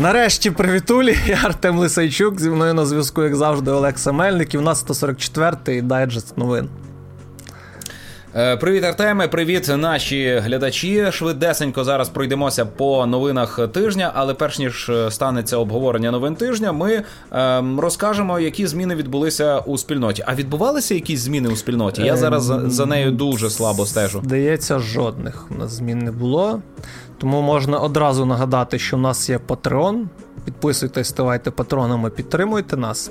Нарешті привітулі, я Артем Лисайчук. Зі мною на зв'язку, як завжди, Олег Мельник. І в нас 144-й дайджест новин. Е, привіт, Артеме, привіт, наші глядачі. Швидесенько зараз пройдемося по новинах тижня, але перш ніж е, станеться обговорення новин тижня, ми ем, розкажемо, які зміни відбулися у спільноті. А відбувалися якісь зміни у спільноті? Я зараз за, за нею дуже слабо стежу. Здається, жодних у нас змін не було. Тому можна одразу нагадати, що в нас є Patreon. Підписуйтесь, ставайте патронами, підтримуйте нас.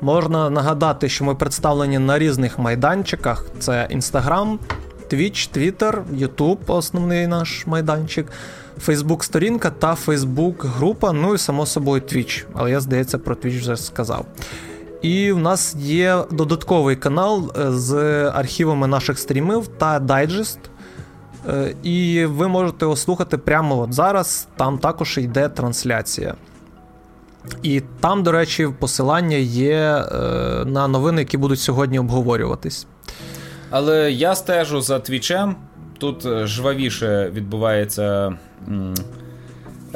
Можна нагадати, що ми представлені на різних майданчиках: це Instagram, Twitch, Twitter, YouTube, основний наш майданчик, Facebook сторінка та Facebook група, ну і само собою Twitch. Але я, здається, про Twitch вже сказав. І в нас є додатковий канал е, з архівами наших стрімів та дайджест. Е, і ви можете його слухати прямо от зараз. Там також йде трансляція. І там, до речі, посилання є е, на новини, які будуть сьогодні обговорюватись. Але я стежу за твічем. Тут е, жвавіше відбувається м,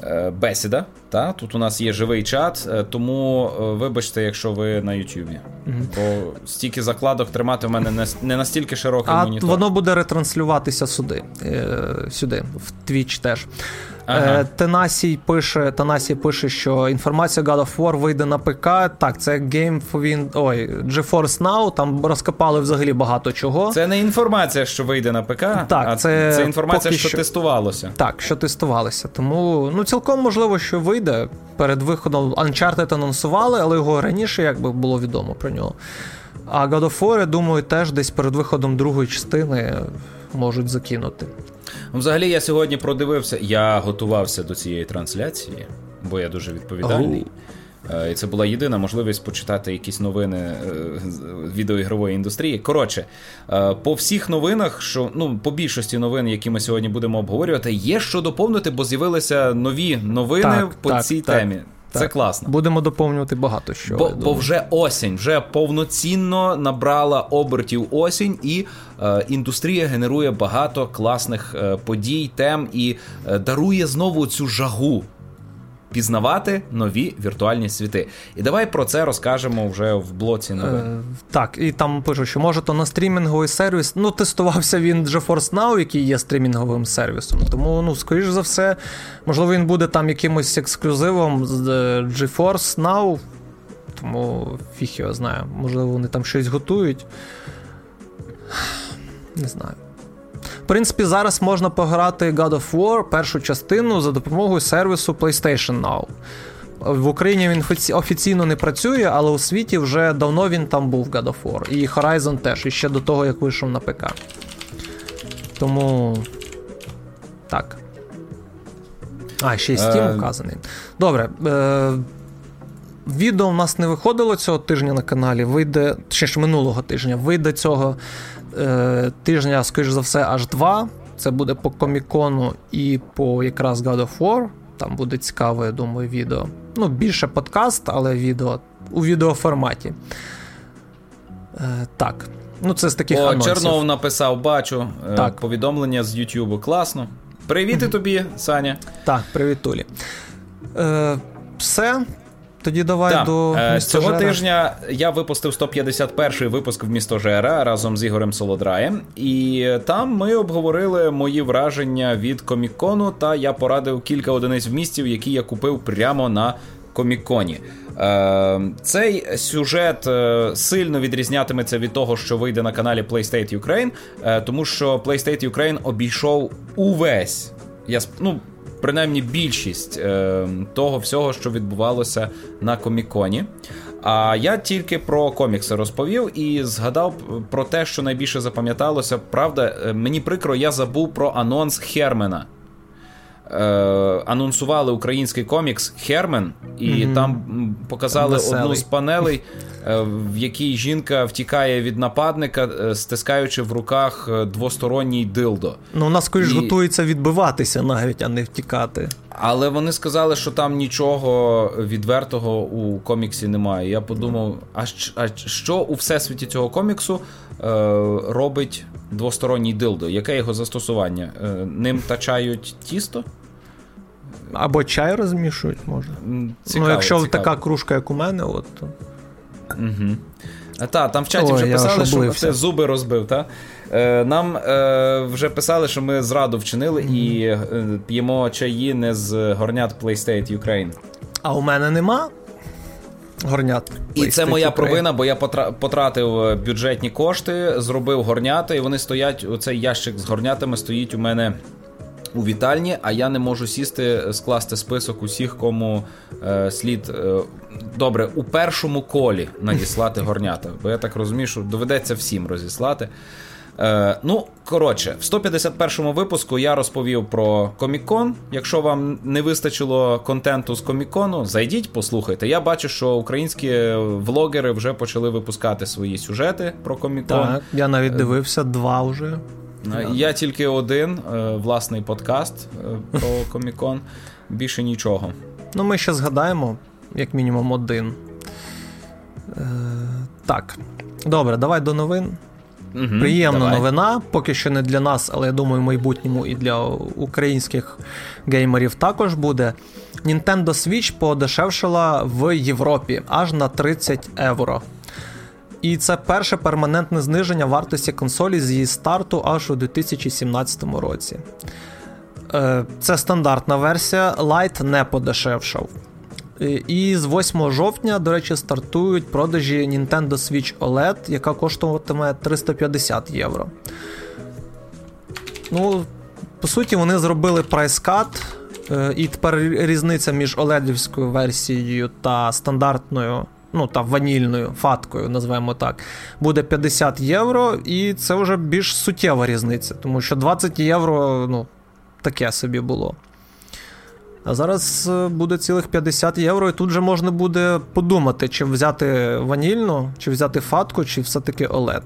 е, бесіда. Та? Тут у нас є живий чат, тому вибачте, якщо ви на Ютубі. Mm-hmm. Бо стільки закладок тримати в мене не, настільки широкий а монітор. Воно буде ретранслюватися сюди, сюди, в Twitch теж. Ага. Е, Тенасій пише, Танасій пише, що інформація God of War вийде на ПК. Так, це Game Win... Ой, GeForce Now, там розкопали взагалі багато чого. Це не інформація, що вийде на ПК, так, а це, це інформація, що, що тестувалося. Так, що тестувалося. Тому ну цілком можливо, що вийде. Перед виходом Uncharted анонсували, але його раніше якби було відомо про нього. А God of War, я думаю, теж десь перед виходом другої частини можуть закинути. Ну, взагалі, я сьогодні продивився, я готувався до цієї трансляції, бо я дуже відповідальний. Oh. І це була єдина можливість почитати якісь новини е, відеоігрової індустрії. Коротше, е, по всіх новинах, що ну по більшості новин, які ми сьогодні будемо обговорювати, є що доповнити, бо з'явилися нові новини так, по так, цій так. темі. Це класно. Будемо доповнювати багато що. Бо бо вже осінь, вже повноцінно набрала обертів осінь, і е, індустрія генерує багато класних е, подій, тем і е, дарує знову цю жагу пізнавати нові віртуальні світи. І давай про це розкажемо вже в блоці. Е, Так, і там пишуть, що може то на стрімінговий сервіс. Ну, тестувався він GeForce Now, який є стрімінговим сервісом. Тому, ну, скоріш за все, можливо, він буде там якимось ексклюзивом з е, GeForce Now. Тому фіг його знає. Можливо, вони там щось готують. Не знаю принципі, зараз можна пограти God of War першу частину за допомогою сервісу PlayStation Now. В Україні він офіційно не працює, але у світі вже давно він там був God of War. І Horizon теж, і ще до того, як вийшов на ПК. Тому. Так. А, ще й Steam вказаний. Добре. Е- Відео у нас не виходило цього тижня на каналі. Вийде, ще ж минулого тижня, вийде цього е, тижня, скоріш за все, аж два. Це буде по комікону і по якраз God of War. Там буде цікаве, я думаю, відео. Ну, більше подкаст, але відео у відеоформаті. Е, Так. Ну, це з таких О, анонсів. Чернов написав, бачу е, так. повідомлення з Ютубу. Класно. Привіт тобі, Саня. Так, привіт, Толі. Е, Все. Тоді давай да. до е, цього тижня я випустив 151-й випуск в місто Жера разом з Ігорем Солодраєм, і там ми обговорили мої враження від комікону. Та я порадив кілька одиниць вмістів, які я купив прямо на коміконі. Е, цей сюжет е, сильно відрізнятиметься від того, що вийде на каналі PlayState Ukraine, тому що PlayState Ukraine обійшов увесь. Я ну, принаймні більшість е, того всього, що відбувалося на коміконі. А я тільки про комікси розповів і згадав про те, що найбільше запам'яталося. Правда, е, мені прикро, я забув про анонс Хермена. Е, Анонсували український комікс Хермен, і mm-hmm. там показали Веселий. одну з панелей, Е, в якій жінка втікає від нападника, е, стискаючи в руках двосторонній дилдо. Ну, вона скоріш І... готується відбиватися навіть, а не втікати. Але вони сказали, що там нічого відвертого у коміксі немає. Я подумав, а що у всесвіті цього коміксу е, робить двосторонній дилдо? Яке його застосування? Е, ним тачають тісто? Або чай розмішують, може. Цікаво, ну, якщо цікаво. така кружка, як у мене, от то. Угу. Так, там в чаті Ой, вже писали, що ти зуби розбив, так? Е, нам е, вже писали, що ми зраду вчинили mm-hmm. і е, п'ємо чаї не з горнят PlayState Ukraine. А у мене нема горнят. І це моя провина, бо я потратив е, бюджетні кошти, зробив горнята, і вони стоять. Оцей ящик з горнятами стоїть у мене. У вітальні, а я не можу сісти, скласти список усіх, кому е, слід е, добре у першому колі надіслати горнята. Бо я так розумію, що доведеться всім розіслати. Е, Ну, коротше, в 151-му випуску я розповів про Комікон. Якщо вам не вистачило контенту з Комікону, зайдіть, послухайте. Я бачу, що українські влогери вже почали випускати свої сюжети про Комікон. Так, я навіть дивився два вже. Е, я тільки один е, власний подкаст е, про Комікон. Більше нічого. Ну, ми ще згадаємо, як мінімум, один. Е, Так. Добре, давай до новин. Угу, Приємна давай. новина, поки що не для нас, але я думаю, в майбутньому і для українських геймерів також буде. Nintendo Switch подешевшила в Європі аж на 30 євро. І це перше перманентне зниження вартості консолі з її старту аж у 2017 році. Е, це стандартна версія, Lite не подешевшав. І з 8 жовтня, до речі, стартують продажі Nintendo Switch OLED, яка коштуватиме 350 євро. Ну, по суті, вони зробили прайскат, і тепер різниця між OLED версією та стандартною, ну та ванільною фаткою, називаємо так, буде 50 євро, і це вже більш суттєва різниця, тому що 20 євро, ну, таке собі було. А зараз е, буде цілих 50 євро, і тут же можна буде подумати, чи взяти ванільну, чи взяти фатку, чи все-таки OLED.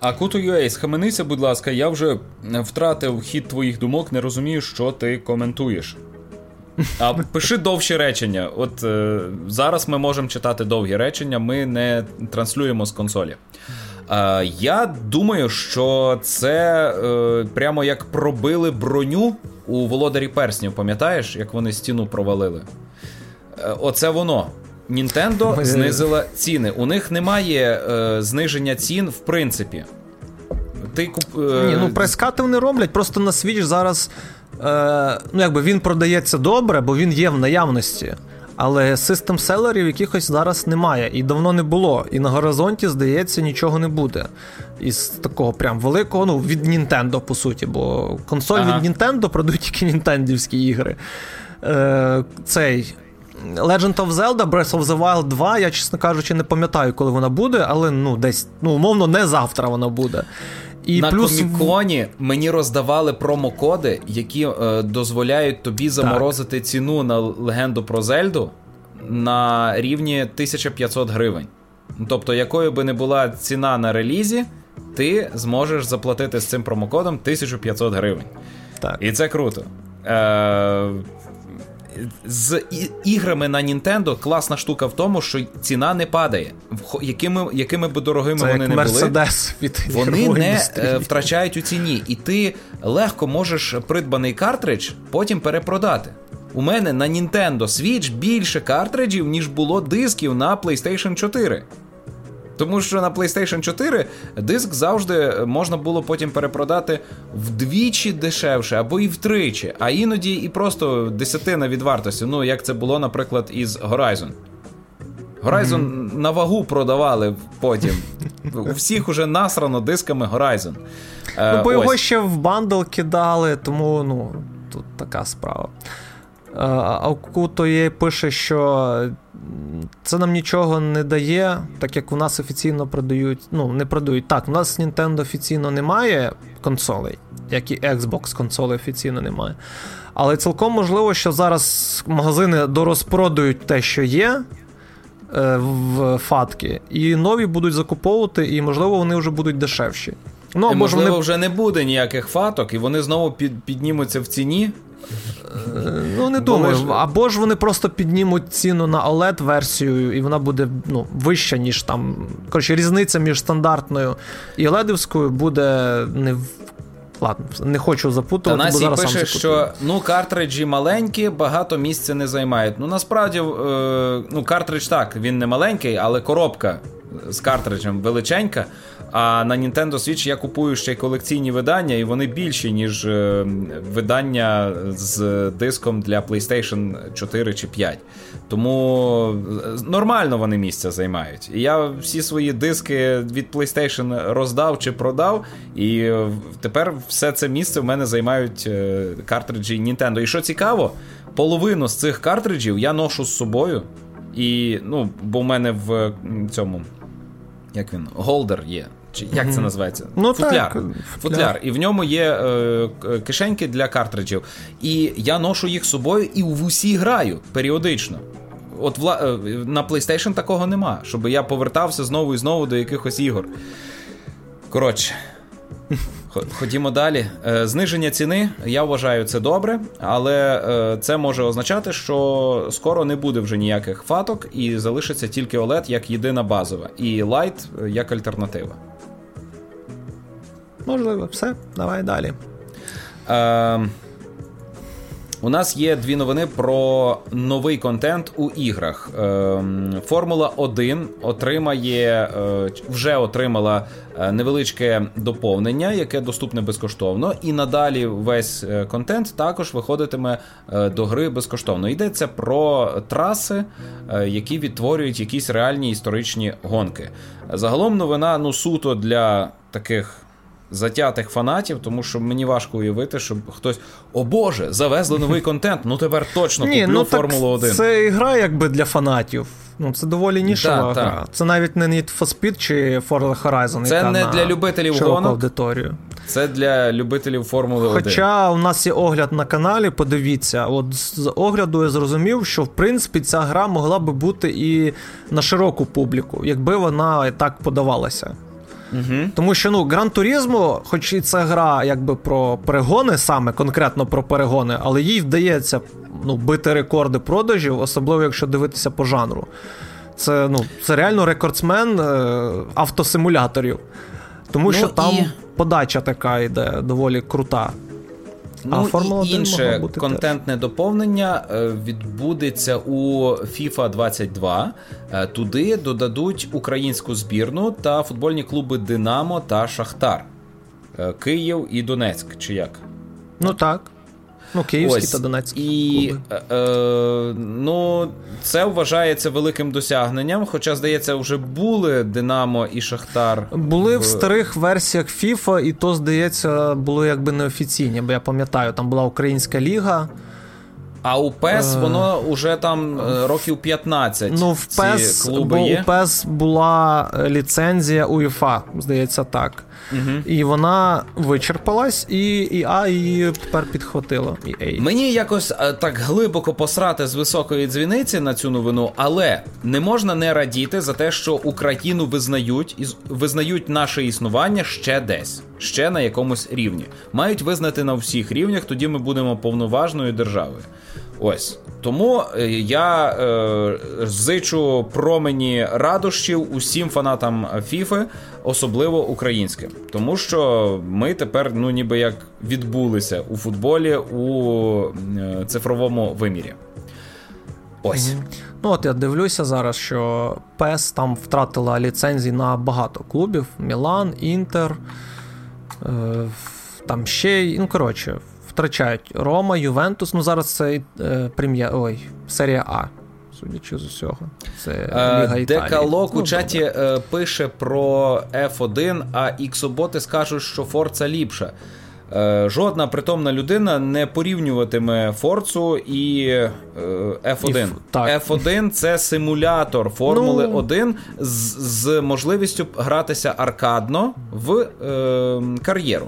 А Kuto.ua, схаменися, будь ласка, я вже втратив хід твоїх думок, не розумію, що ти коментуєш. А пиши довші речення. От е, зараз ми можемо читати довгі речення, ми не транслюємо з консолі. Е, я думаю, що це е, прямо як пробили броню у володарі перснів, пам'ятаєш, як вони стіну провалили? Е, оце воно. Нінтендо Ми... знизила ціни. У них немає е, зниження цін в принципі. Ти куп... Е... Ні, ну прескати вони роблять, просто на Switch зараз. Е, ну, якби він продається добре, бо він є в наявності. Але систем селерів якихось зараз немає і давно не було. І на горизонті, здається, нічого не буде. Із такого прям великого, ну, від Нінтендо, по суті, бо консоль ага. від Нінтендо продають тільки нінтендівські ігри. Е, Цей. Legend of Zelda Breath of the Wild 2, я, чесно кажучи, не пам'ятаю, коли вона буде, але ну, десь, ну, умовно, не завтра вона буде. І На плюс... коміконі мені роздавали промокоди, які е, дозволяють тобі заморозити так. ціну на легенду про Зельду на рівні 1500 гривень. Тобто, якою би не була ціна на релізі, ти зможеш заплатити з цим промокодом 1500 гривень. Так. І це круто. Е, з іграми на Нінтендо класна штука в тому, що ціна не падає. Якими якими б дорогими Це вони як не Mercedes були, вони не індустрії. Е, втрачають у ціні. І ти легко можеш придбаний картридж потім перепродати. У мене на Nintendo Switch більше картриджів, ніж було дисків на PlayStation 4. Тому що на PlayStation 4 диск завжди можна було потім перепродати вдвічі дешевше або і втричі, а іноді і просто десятина від вартості. Ну, як це було, наприклад, із Horizon. Horizon mm-hmm. на вагу продавали потім. У всіх уже насрано дисками Horizon. Ну, бо його ще в бандл кидали, тому ну, тут така справа. Акуто є пише, що це нам нічого не дає, так як у нас офіційно продають. Ну, не продають. Так, у нас Nintendo офіційно немає консолей, як і Xbox консолей офіційно немає. Але цілком можливо, що зараз магазини дорозпродають те, що є. Е, в фатки, і нові будуть закуповувати, і, можливо, вони вже будуть дешевші. Ну, або Можливо, вони... вже не буде ніяких фаток, і вони знову під, піднімуться в ціні. Ну, не думаю. Ж... Або ж вони просто піднімуть ціну на OLED-версію, і вона буде ну, вища, ніж там. Коротше, різниця між стандартною і OLED-івською буде не Ладно, не хочу запутувати. Та бо зараз пише, сам що ну картриджі маленькі, багато місця не займають. Ну насправді, е, ну картридж так, він не маленький, але коробка з картриджем величенька. А на Nintendo Switch я купую ще й колекційні видання, і вони більші, ніж е, видання з диском для PlayStation 4 чи 5. Тому е, нормально вони місця займають. І я всі свої диски від PlayStation роздав чи продав, і е, тепер все це місце в мене займають картриджі Nintendo. І що цікаво, половину з цих картриджів я ношу з собою. І, ну, бо в мене в цьому. Як він? Голдер є. Чи як це називається? Ну, Футляр. Так, Футляр. І в ньому є е, кишеньки для картриджів. І я ношу їх з собою і в усі граю періодично. От вла... Е, на PlayStation такого нема, щоб я повертався знову і знову до якихось ігор. Коротше. Ходімо далі. Е, зниження ціни, я вважаю, це добре, але е, це може означати, що скоро не буде вже ніяких фаток, і залишиться тільки OLED як єдина базова, і Lite як альтернатива. Можливо, все, давай далі. Е, у нас є дві новини про новий контент у іграх. Ем, Формула 1 отримає е, вже отримала е, невеличке доповнення, яке доступне безкоштовно, і надалі весь е, контент також виходитиме до гри безкоштовно. Йдеться про траси, які відтворюють якісь реальні історичні гонки. Загалом новина ну суто для таких затятих фанатів, тому що мені важко уявити, щоб хтось. О Боже, завезли новий контент. Ну тепер точно Ні, куплю ну, Формулу 1. Це ігра якби для фанатів. Ну, це доволі нішова да, гра. Це навіть не Need for Speed чи Forza Horizon. Це яка не на для любителів гонок. аудиторію. Це для любителів Формули 1. Хоча у нас є огляд на каналі, подивіться, от з огляду я зрозумів, що в принципі ця гра могла би бути і на широку публіку, якби вона і так подавалася. Угу. Тому що ну Гран Турізмо, хоч і це гра якби про перегони, саме конкретно про перегони, але їй вдається ну, бити рекорди продажів, особливо якщо дивитися по жанру. Це ну, це реально рекордсмен е, автосимуляторів. Тому ну, що там і... подача така йде доволі крута. Ну, а Формула і інше бути контентне теж. доповнення е, відбудеться у FIFA 22. Е, туди додадуть українську збірну та футбольні клуби Динамо та Шахтар, е, Київ і Донецьк. Чи як? Ну так. Ну, Київські Ось. та Донецькі. І е, е, ну, це вважається великим досягненням. Хоча, здається, вже були Динамо і Шахтар. Були в, в старих версіях FIFA, і то, здається, було якби неофіційні, бо я пам'ятаю, там була Українська Ліга. А у ПЕС е... воно вже там е, років 15. Ну, в ПЕС, клуби бо є? у ПЕС була ліцензія УЄФА, здається, так. Угу. І вона вичерпалась, і ІА її тепер підхватило. EA. Мені якось е, так глибоко посрати з високої дзвіниці на цю новину, але не можна не радіти за те, що Україну визнають і визнають наше існування ще десь, ще на якомусь рівні. Мають визнати на всіх рівнях, тоді ми будемо повноважною державою. Ось тому е, я е, зичу промені радощів усім фанатам Фіфи, особливо українським, тому що ми тепер, ну ніби як відбулися у футболі у е, цифровому вимірі. Ось. Ну от я дивлюся зараз, що ПЕС там втратила ліцензії на багато клубів: Мілан, Інтер, е, там ще Ну, коротше втрачають Рома, Ювентус. Ну зараз це е, прем'єр. Ой, серія А. Судячи з усього. Це е, Ліга Італії. Декалок ну, у чаті е, пише про F1, а іксоботи скажуть, що Форца ліпша. Е, жодна притомна людина не порівнюватиме Форцу і е, F1. І, F1 це симулятор Формули ну... 1 з, з можливістю гратися аркадно в е, кар'єру.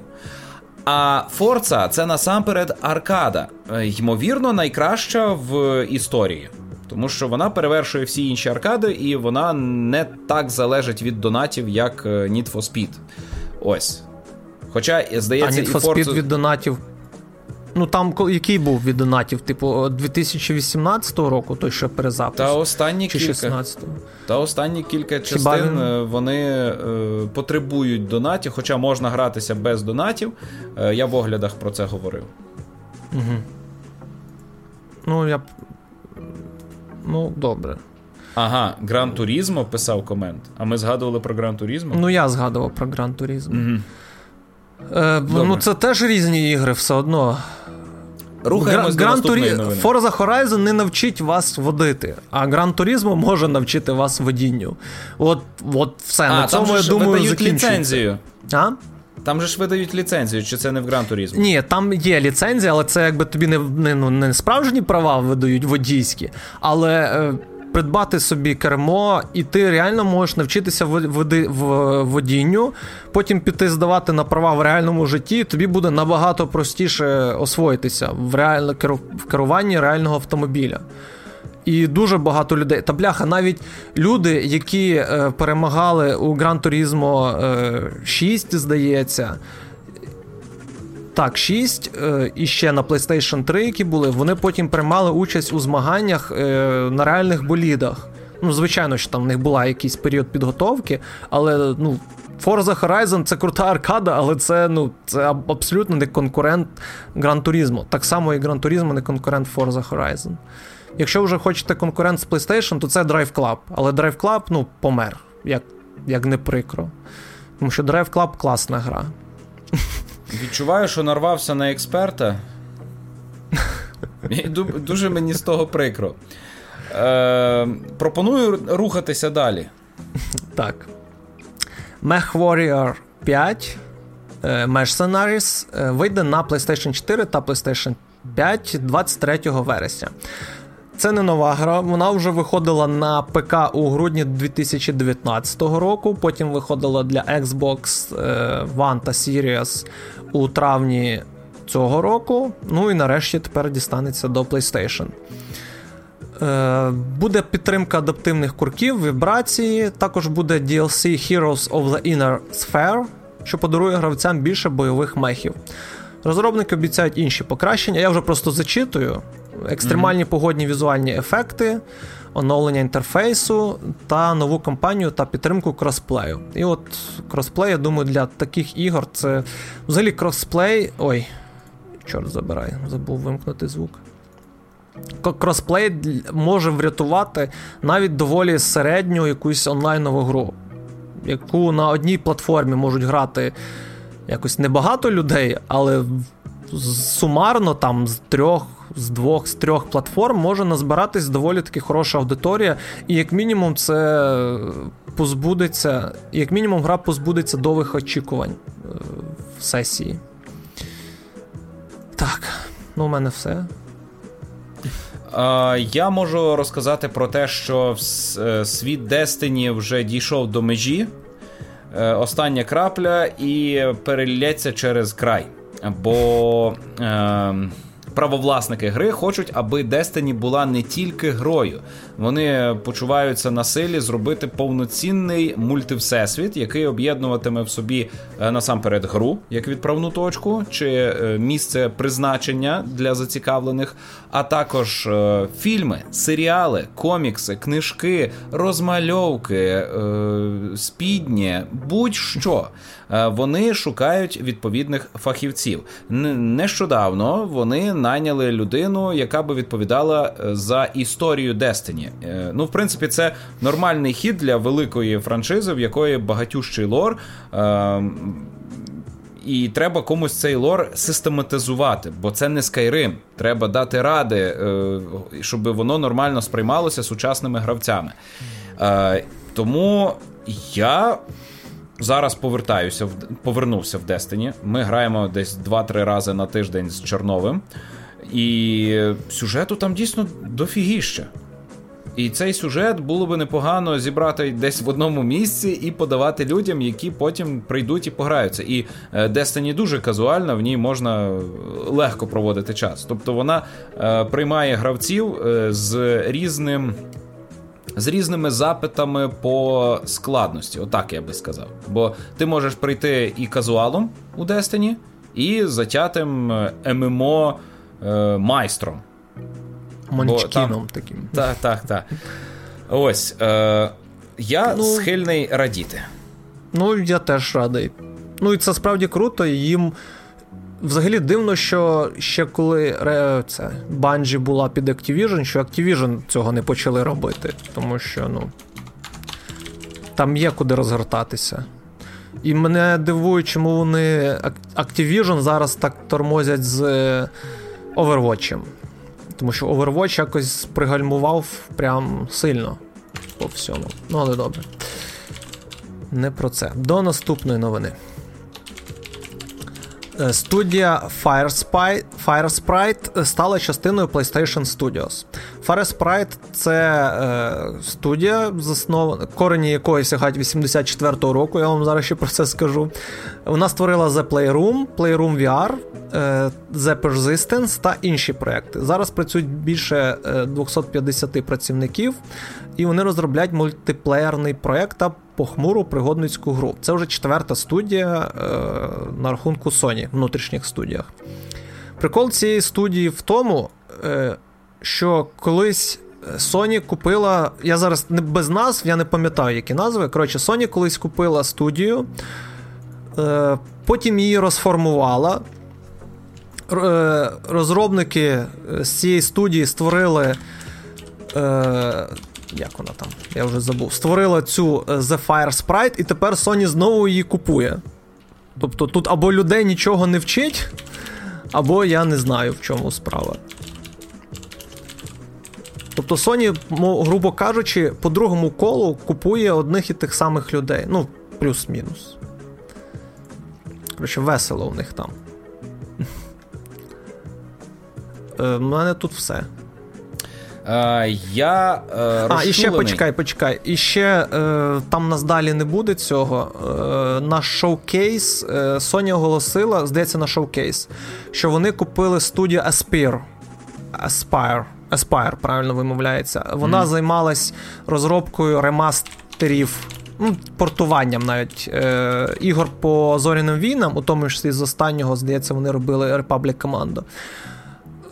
А Форца це насамперед аркада, е, ймовірно, найкраща в історії. Тому що вона перевершує всі інші аркади, і вона не так залежить від донатів, як е, Need for Speed. Ось. Хоча, здається, а Need for і Forza... Speed від донатів. Ну там який був від донатів? Типу 2018 року, той що перезапис? Та останні чи кілька 16-го? Та останні кілька частин він... е, вони е, потребують донатів, хоча можна гратися без донатів. Е, я в оглядах про це говорив. Угу. Ну, я. Ну, добре. Ага, Гран Турізмо писав комент. А ми згадували про Гран Турізмо? Ну, я згадував про Гран Турізмо. Угу. Е, ну, це теж різні ігри, все одно. Рухаємось до новини. Forza Horizon не навчить вас водити, а Gran Turismo може навчити вас водінню. От от все. А, на цьому, там я думаю, видають ліцензію. А? Там же ж видають ліцензію, чи це не в Гран Турізмі? Ні, там є ліцензія, але це якби тобі не не, ну, не справжні права видають водійські, але е, придбати собі кермо, і ти реально можеш навчитися води, в водінню, потім піти здавати на права в реальному житті, тобі буде набагато простіше освоїтися в реально, в керуванні реального автомобіля. І дуже багато людей. Та бляха, навіть люди, які е, перемагали у Gran Turismo е, 6, здається. Так, 6 е, і ще на PlayStation 3, які були, вони потім приймали участь у змаганнях е, на реальних болідах. Ну, звичайно, що там в них була якийсь період підготовки, але ну. Forza Horizon це крута аркада, але це ну, це абсолютно не конкурент Gran Turismo. Так само і Gran Turismo не конкурент Forza Horizon. Якщо вже хочете конкурент з PlayStation, то це Drive Club. Але Drive Club ну, помер, як як не прикро. Тому що Drive Club класна гра. Відчуваю, що нарвався на експерта. Дуже мені з того прикро. Е, Пропоную рухатися далі. Так. Mech Warrior 5 Mercenaries вийде на PlayStation 4 та PlayStation 5 23 вересня. Це не нова гра, вона вже виходила на ПК у грудні 2019 року. Потім виходила для Xbox One та Series у травні цього року. Ну і нарешті тепер дістанеться до PlayStation. Е, буде підтримка адаптивних курків, вібрації. Також буде DLC Heroes of the Inner Sphere, що подарує гравцям більше бойових мехів. Розробники обіцяють інші покращення. Я вже просто зачитую: екстремальні mm-hmm. погодні візуальні ефекти, оновлення інтерфейсу та нову кампанію та підтримку кросплею. І от кросплей, я думаю, для таких ігор це взагалі кросплей. Ой, чорт забирай, забув вимкнути звук. Кросплей може врятувати навіть доволі середню якусь онлайнову гру, яку на одній платформі можуть грати якось небагато людей, але сумарно там з трьох, з двох, з трьох платформ може назбиратись доволі таки хороша аудиторія, і як мінімум це позбудеться, як мінімум, гра позбудеться довгих очікувань е, в сесії. Так, ну у мене все. Я можу розказати про те, що е, світ Destiny вже дійшов до межі. Е, остання крапля і перелється через край. Бо. Е, правовласники гри хочуть, аби Destiny була не тільки грою. Вони почуваються на силі зробити повноцінний мультивсесвіт, який об'єднуватиме в собі е, насамперед гру, як відправну точку, чи е, місце призначення для зацікавлених, а також е, фільми, серіали, комікси, книжки, розмальовки, спідні, будь-що. Вони шукають відповідних фахівців. Нещодавно вони найняли людину, яка би відповідала за історію Destiny. Е, ну, в принципі, це нормальний хід для великої франшизи, в якої багатющий лор. Е, і треба комусь цей лор систематизувати, бо це не Skyrim. Треба дати ради, щоб воно нормально сприймалося сучасними гравцями. Тому я зараз повертаюся повернувся в Destiny. Ми граємо десь 2-3 рази на тиждень з Чорновим. І сюжету там дійсно дофігіще. І цей сюжет було би непогано зібрати десь в одному місці і подавати людям, які потім прийдуть і пограються. І е, Destiny дуже казуальна, в ній можна легко проводити час. Тобто вона е, приймає гравців е, з різним. З різними запитами по складності, отак я би сказав. Бо ти можеш прийти і казуалом у Destiny, і затятим е, ММО е, майстром. Мончкіном таким. Так, так, так. Ось. Е, Я ну, схильний радіти. Ну, я теж радий. Ну, і це справді круто, їм. Взагалі дивно, що ще коли це Bungie була під Activision, що Activision цього не почали робити, тому що ну там є куди розгортатися. І мене дивує, чому вони Activision зараз так тормозять з е, Overwatch. Тому що Overwatch якось пригальмував прям сильно по всьому. Ну, але добре. Не про це. До наступної новини. Е, студія Firesprite стала частиною PlayStation Studios. Firesprite – це е, студія, заснована, корені якої сягають 84-го року, я вам зараз ще про це скажу. Вона створила The Playroom, Playroom VR, е, The Persistence та інші проекти. Зараз працюють більше 250 е, працівників, і вони розробляють мультиплеєрний проект та похмуру пригодницьку гру. Це вже четверта студія е, на рахунку Sony внутрішніх студіях. Прикол цієї студії в тому, е, що колись Sony купила. Я зараз не без назв, я не пам'ятаю, які назви. Коротше, Sony колись купила студію, е, потім її розформувала. Е, розробники з цієї студії створили е, як вона там, я вже забув, створила цю е, The Fire Sprite, і тепер Sony знову її купує. Тобто тут або людей нічого не вчить, або я не знаю, в чому справа. Тобто Sony, грубо кажучи, по другому колу купує одних і тих самих людей. Ну, плюс-мінус. Коротше, весело у них там. У е, мене тут все. Е, я е, А, і ще почекай, почекай. І ще е, там нас далі не буде цього. Е, на шоукейс е, Sony оголосила, здається, на шоукейс, що вони купили студію Aspire. Aspire, Aspire, правильно вимовляється. Вона mm. займалась розробкою ремастерів. Ну, Портуванням навіть е, ігор по зоряним війнам, у тому числі з останнього, здається, вони робили Republic Commando.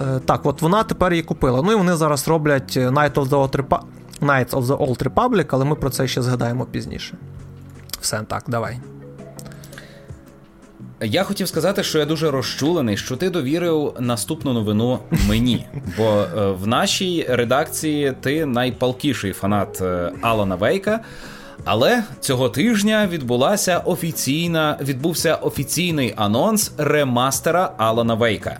Е, так, от вона тепер її купила. Ну і вони зараз роблять Night of the Old Republic, Nights of the Old Republic, але ми про це ще згадаємо пізніше. Все, так, давай. Я хотів сказати, що я дуже розчулений, що ти довірив наступну новину мені. Бо е, в нашій редакції ти найпалкіший фанат е, Алана Вейка. Але цього тижня відбулася офіційна відбувся офіційний анонс ремастера Алана Вейка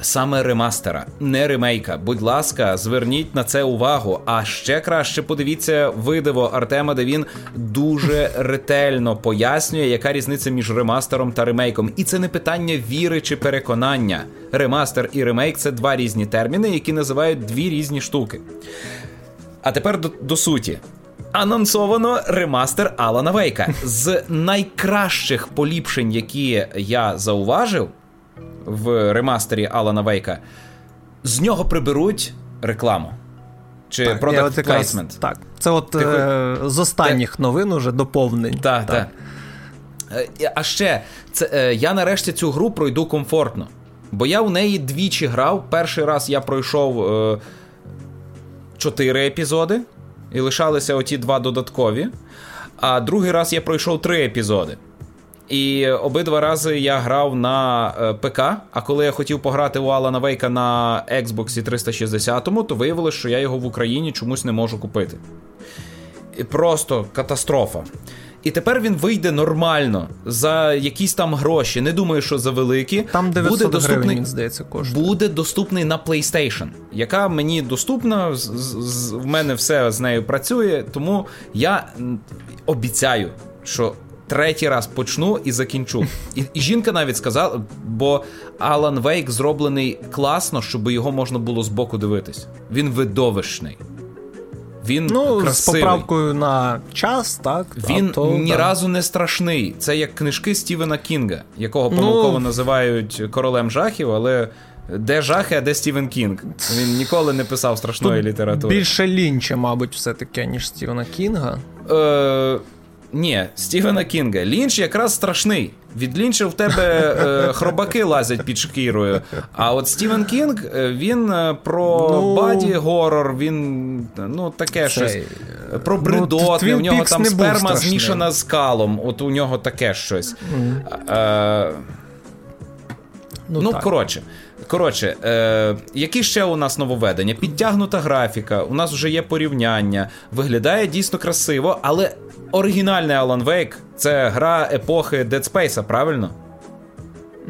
саме ремастера, не ремейка. Будь ласка, зверніть на це увагу. А ще краще подивіться видиво Артема, де він дуже ретельно пояснює, яка різниця між ремастером та ремейком. І це не питання віри чи переконання. Ремастер і ремейк це два різні терміни, які називають дві різні штуки. А тепер до, до суті. Анонсовано ремастер Алана Вейка з найкращих поліпшень, які я зауважив в ремастері Алана Вейка, з нього приберуть рекламу. Чи так, product placement. Так. Це от Ти, е, з останніх Ти... новин уже доповнень. Так, так. Е, а ще це, е, я нарешті цю гру пройду комфортно. Бо я в неї двічі грав. Перший раз я пройшов е, чотири епізоди, і лишалися оті два додаткові. А другий раз я пройшов три епізоди. І обидва рази я грав на е, ПК. А коли я хотів пограти у Алана Вейка на Xbox 360, то виявилось, що я його в Україні чомусь не можу купити. І Просто катастрофа. І тепер він вийде нормально за якісь там гроші. Не думаю, що за великі. Там 900 буде доступний, гривень, здається, коштує. Буде доступний на PlayStation, яка мені доступна. З, з, в мене все з нею працює, тому я обіцяю, що третій раз почну і закінчу. І, і жінка навіть сказала, бо Алан Вейк зроблений класно, щоб його можна було збоку дивитись. Він видовищний. Він ну, красивий. з поправкою на час, так? Він то, ні так. разу не страшний. Це як книжки Стівена Кінга, якого ну, помилково ну, називають королем жахів, але. Де жахи, а де Стівен Кінг? Він ніколи не писав страшної Тут літератури. Більше лінча, мабуть, все-таки, ніж Стівена Кінга. Е, ні, Стівена Кінга. Лінч якраз страшний. Від Лінча в тебе е, хробаки лазять під шкірою. А от Стівен Кінг, е, він е, про ну, body horror, він ну таке цей, щось. Про бридотне, ну, у нього там сперма змішана з калом. От у нього таке щось. Mm. Е, Ну, ну коротше. Коротше, е, які ще у нас нововведення? Підтягнута графіка, у нас вже є порівняння, виглядає дійсно красиво, але оригінальний Alan Wake це гра епохи Dead Space, правильно?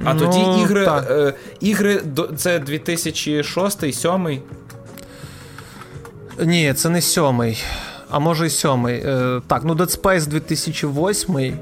А ну, тоді ігри е, ігри це 2006 7 Ні, це не сьомий. А може і сьомий. Е, так, ну Dead Space 2008.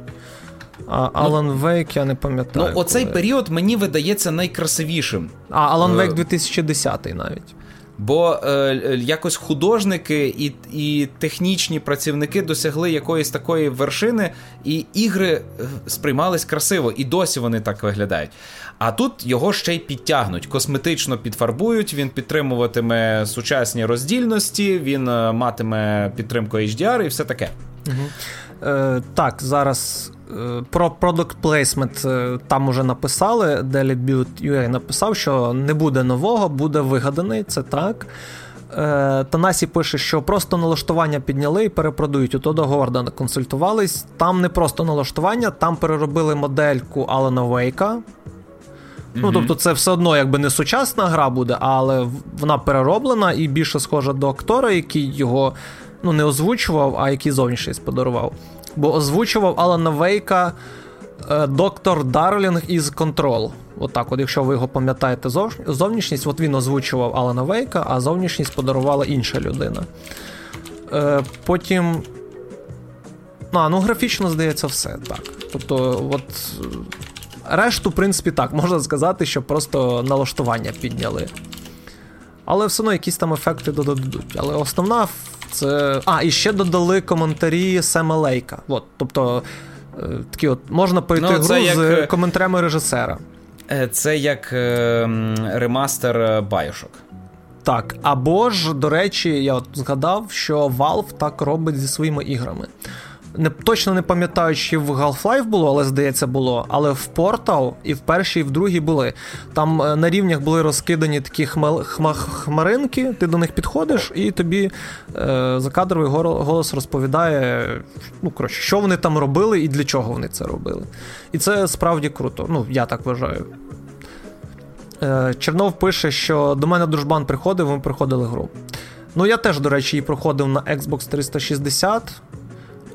А Alan ну, Wake я не пам'ятаю. Ну, оцей коли. період мені видається найкрасивішим. А Alan Wake 2010 е, навіть. Бо е, якось художники і і технічні працівники досягли якоїсь такої вершини, і ігри е, сприймались красиво, і досі вони так виглядають. А тут його ще й підтягнуть, косметично підфарбують, він підтримуватиме сучасні роздільності, він е, матиме підтримку HDR і все таке. Угу. Е, Так, зараз Е, про Product Placement е, там уже написали. Daily UA написав, що не буде нового, буде вигаданий, це так. Е, Танасі пише, що просто налаштування підняли і перепродають. У Тода Гордона консультувались. Там не просто налаштування, там переробили модельку Алана Вейка. Mm-hmm. Ну, тобто, це все одно якби не сучасна гра буде, але вона перероблена і більше схожа до актора, який його ну, не озвучував, а який зовнішність подарував бо озвучував Алана Вейка е, доктор Дарлінг із Control. Отак, от, от, якщо ви його пам'ятаєте, зовнішність, от він озвучував Алана Вейка, а зовнішність подарувала інша людина. Е, Потім. А, ну, графічно здається, все так. Тобто, от. Решту, в принципі, так, можна сказати, що просто налаштування підняли. Але все одно якісь там ефекти додадуть. Але основна це. А, і ще додали коментарі Сема Лейка. От, Тобто, е, такі от можна пройти ну, гру як... з е, коментарями режисера. Е, це як е, ремастер Байошок. Так, або ж, до речі, я от згадав, що Valve так робить зі своїми іграми не точно не пам'ятаю, чи в Half-Life було, але здається, було. Але в Portal і в першій, і в другій були. Там е, на рівнях були розкидані такі хмел, хма, хмаринки, ти до них підходиш, і тобі е, закадровий голос розповідає, ну, коротше, що вони там робили і для чого вони це робили. І це справді круто. Ну, я так вважаю. Е, Чернов пише, що до мене дружбан приходив, ми приходили гру. Ну, я теж, до речі, її проходив на Xbox 360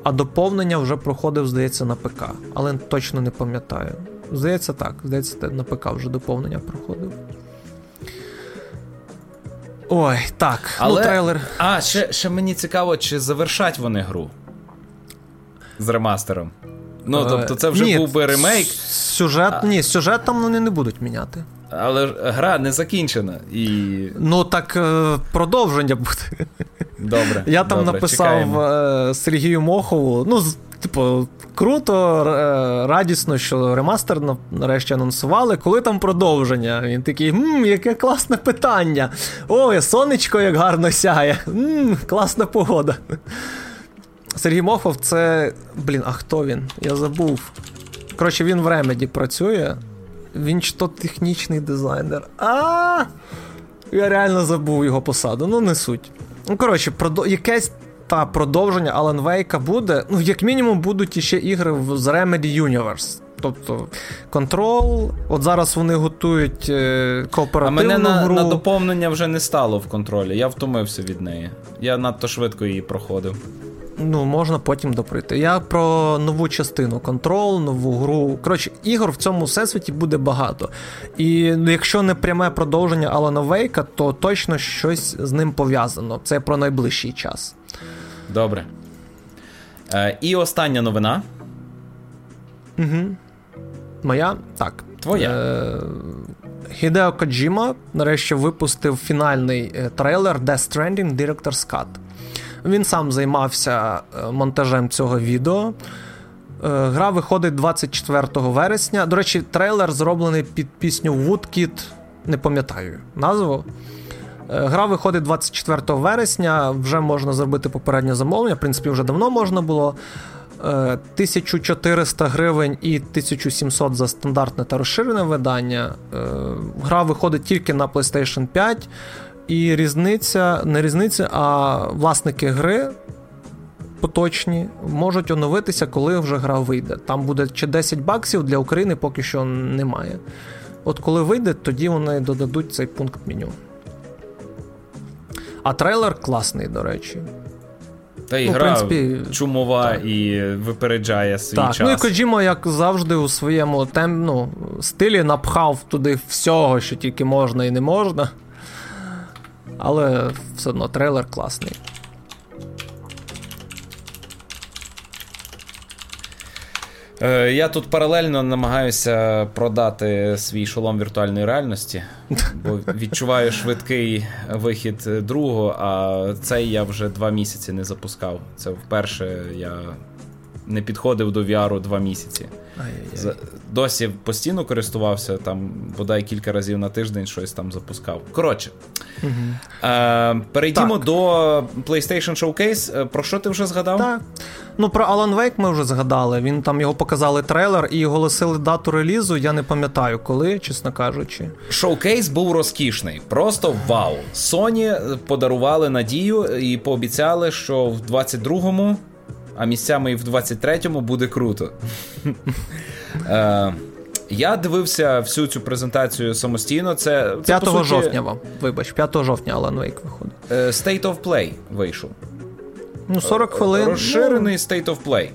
а доповнення вже проходив, здається, на ПК. Але точно не пам'ятаю. Здається, так. Здається, на ПК вже доповнення проходив. Ой, так. Ну, Але... Ну, трейлер. А, ще ще мені цікаво, чи завершать вони гру з ремастером. Ну, тобто, це вже ні, був би ремейк. Сюжет, а... Ні, сюжет там вони не будуть міняти. Але гра не закінчена. і... Ну, так е, продовження буде. Добре. Я там добре, написав чекаємо. Е, Сергію Мохову. Ну, типу, круто, е, радісно, що ремастер нарешті анонсували. Коли там продовження? Він такий, мм, яке класне питання. Ой, сонечко як гарно сяє. Мм, класна погода. Сергій Мохов, це. Блін, а хто він? Я забув. Коротше, він в Ремеді працює. Він чи то технічний дизайнер. А! Я реально забув його посаду, ну не суть. Ну, коротше, продо... якесь та продовження Alan Wake буде. Ну, як мінімум, будуть іще ігри з Remedy Universe. Тобто Control, от зараз вони готують е, кооперативну А мене на, гру. на доповнення вже не стало в контролі. Я втомився від неї. Я надто швидко її проходив. Ну, можна потім доприти. Я про нову частину контрол, нову гру. Коротше, ігор в цьому всесвіті буде багато. І ну, якщо не пряме продовження Алана Вейка, то точно щось з ним пов'язано. Це про найближчий час. Добре. Е, І остання новина. Угу. Моя? Так. Твоя. Е, Хідео Коджіма нарешті випустив фінальний е, трейлер Death Stranding Director's Cut. Він сам займався е, монтажем цього відео. Е, гра виходить 24 вересня. До речі, трейлер зроблений під пісню Woodkid, не пам'ятаю назву. Е, гра виходить 24 вересня, вже можна зробити попереднє замовлення, в принципі, вже давно можна було. 1400 гривень і 1700 за стандартне та розширене видання. Гра виходить тільки на PlayStation 5. І різниця, не різниця, а власники гри поточні можуть оновитися, коли вже гра вийде. Там буде чи 10 баксів для України поки що немає. От коли вийде, тоді вони додадуть цей пункт меню. А трейлер класний, до речі. Та і ну, гра принципі, чумова так. і випереджає свій так. час. Ну і Коджімо, як завжди, у своєму тем, ну, стилі напхав туди всього, що тільки можна і не можна. Але все одно трейлер класний. Е, я тут паралельно намагаюся продати свій шолом віртуальної реальності, бо відчуваю швидкий вихід другого, а цей я вже два місяці не запускав. Це вперше я не підходив до VR два місяці. За, досі постійно користувався, там бодай кілька разів на тиждень щось там запускав. Коротше, угу. е, перейдімо так. до PlayStation Showcase. Е, про що ти вже згадав? Так. Ну, про Alan Wake ми вже згадали. Він там його показали трейлер і оголосили дату релізу. Я не пам'ятаю коли, чесно кажучи. Шоукейс був розкішний. Просто вау. Sony подарували надію і пообіцяли, що в 22-му а місцями і в 23-му буде круто. Е, я дивився всю цю презентацію самостійно. Це, це 5 суті... жовтня вам. Вибач, 5 жовтня Alan Wake виходить. Е, State of Play вийшов. Ну, 40 хвилин. Розширений ну... State of Play.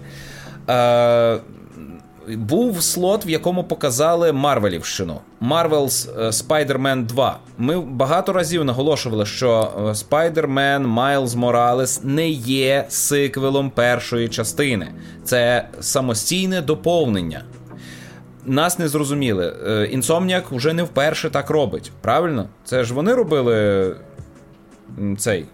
Е, був слот, в якому показали Марвелівщину. Marvel's е, Spider-Man 2. Ми багато разів наголошували, що е, Spider-Man Miles Morales не є сиквелом першої частини. Це самостійне доповнення. Нас не зрозуміли. Insomniac вже не вперше так робить. Правильно? Це ж вони робили цей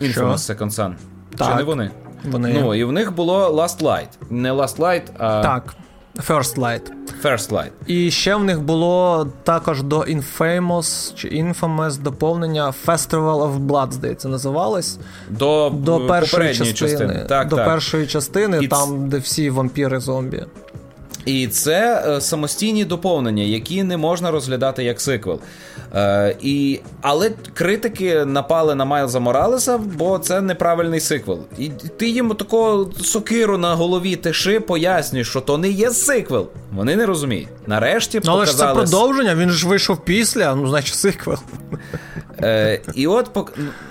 Infamous Second Son. Так. Чи не вони? Вони... Ну, і в них було Last Light. Не Last Light, а. Так. First Light. First Light. І ще в них було також до Infamous чи Infamous доповнення Festival of Blood, здається, називалось. До до першої частини. частини. Так, До так. першої частини, І там, ц... де всі вампіри зомбі. І це е, самостійні доповнення, які не можна розглядати як сиквел. Е, і, Але критики напали на Майлза Моралеса, бо це неправильний сиквел. І ти їм такого сокиру на голові тиши пояснюєш, що то не є сиквел. Вони не розуміють. Нарешті ну, Але ж це продовження, він ж вийшов після, ну, значить, сиквел. Е, І от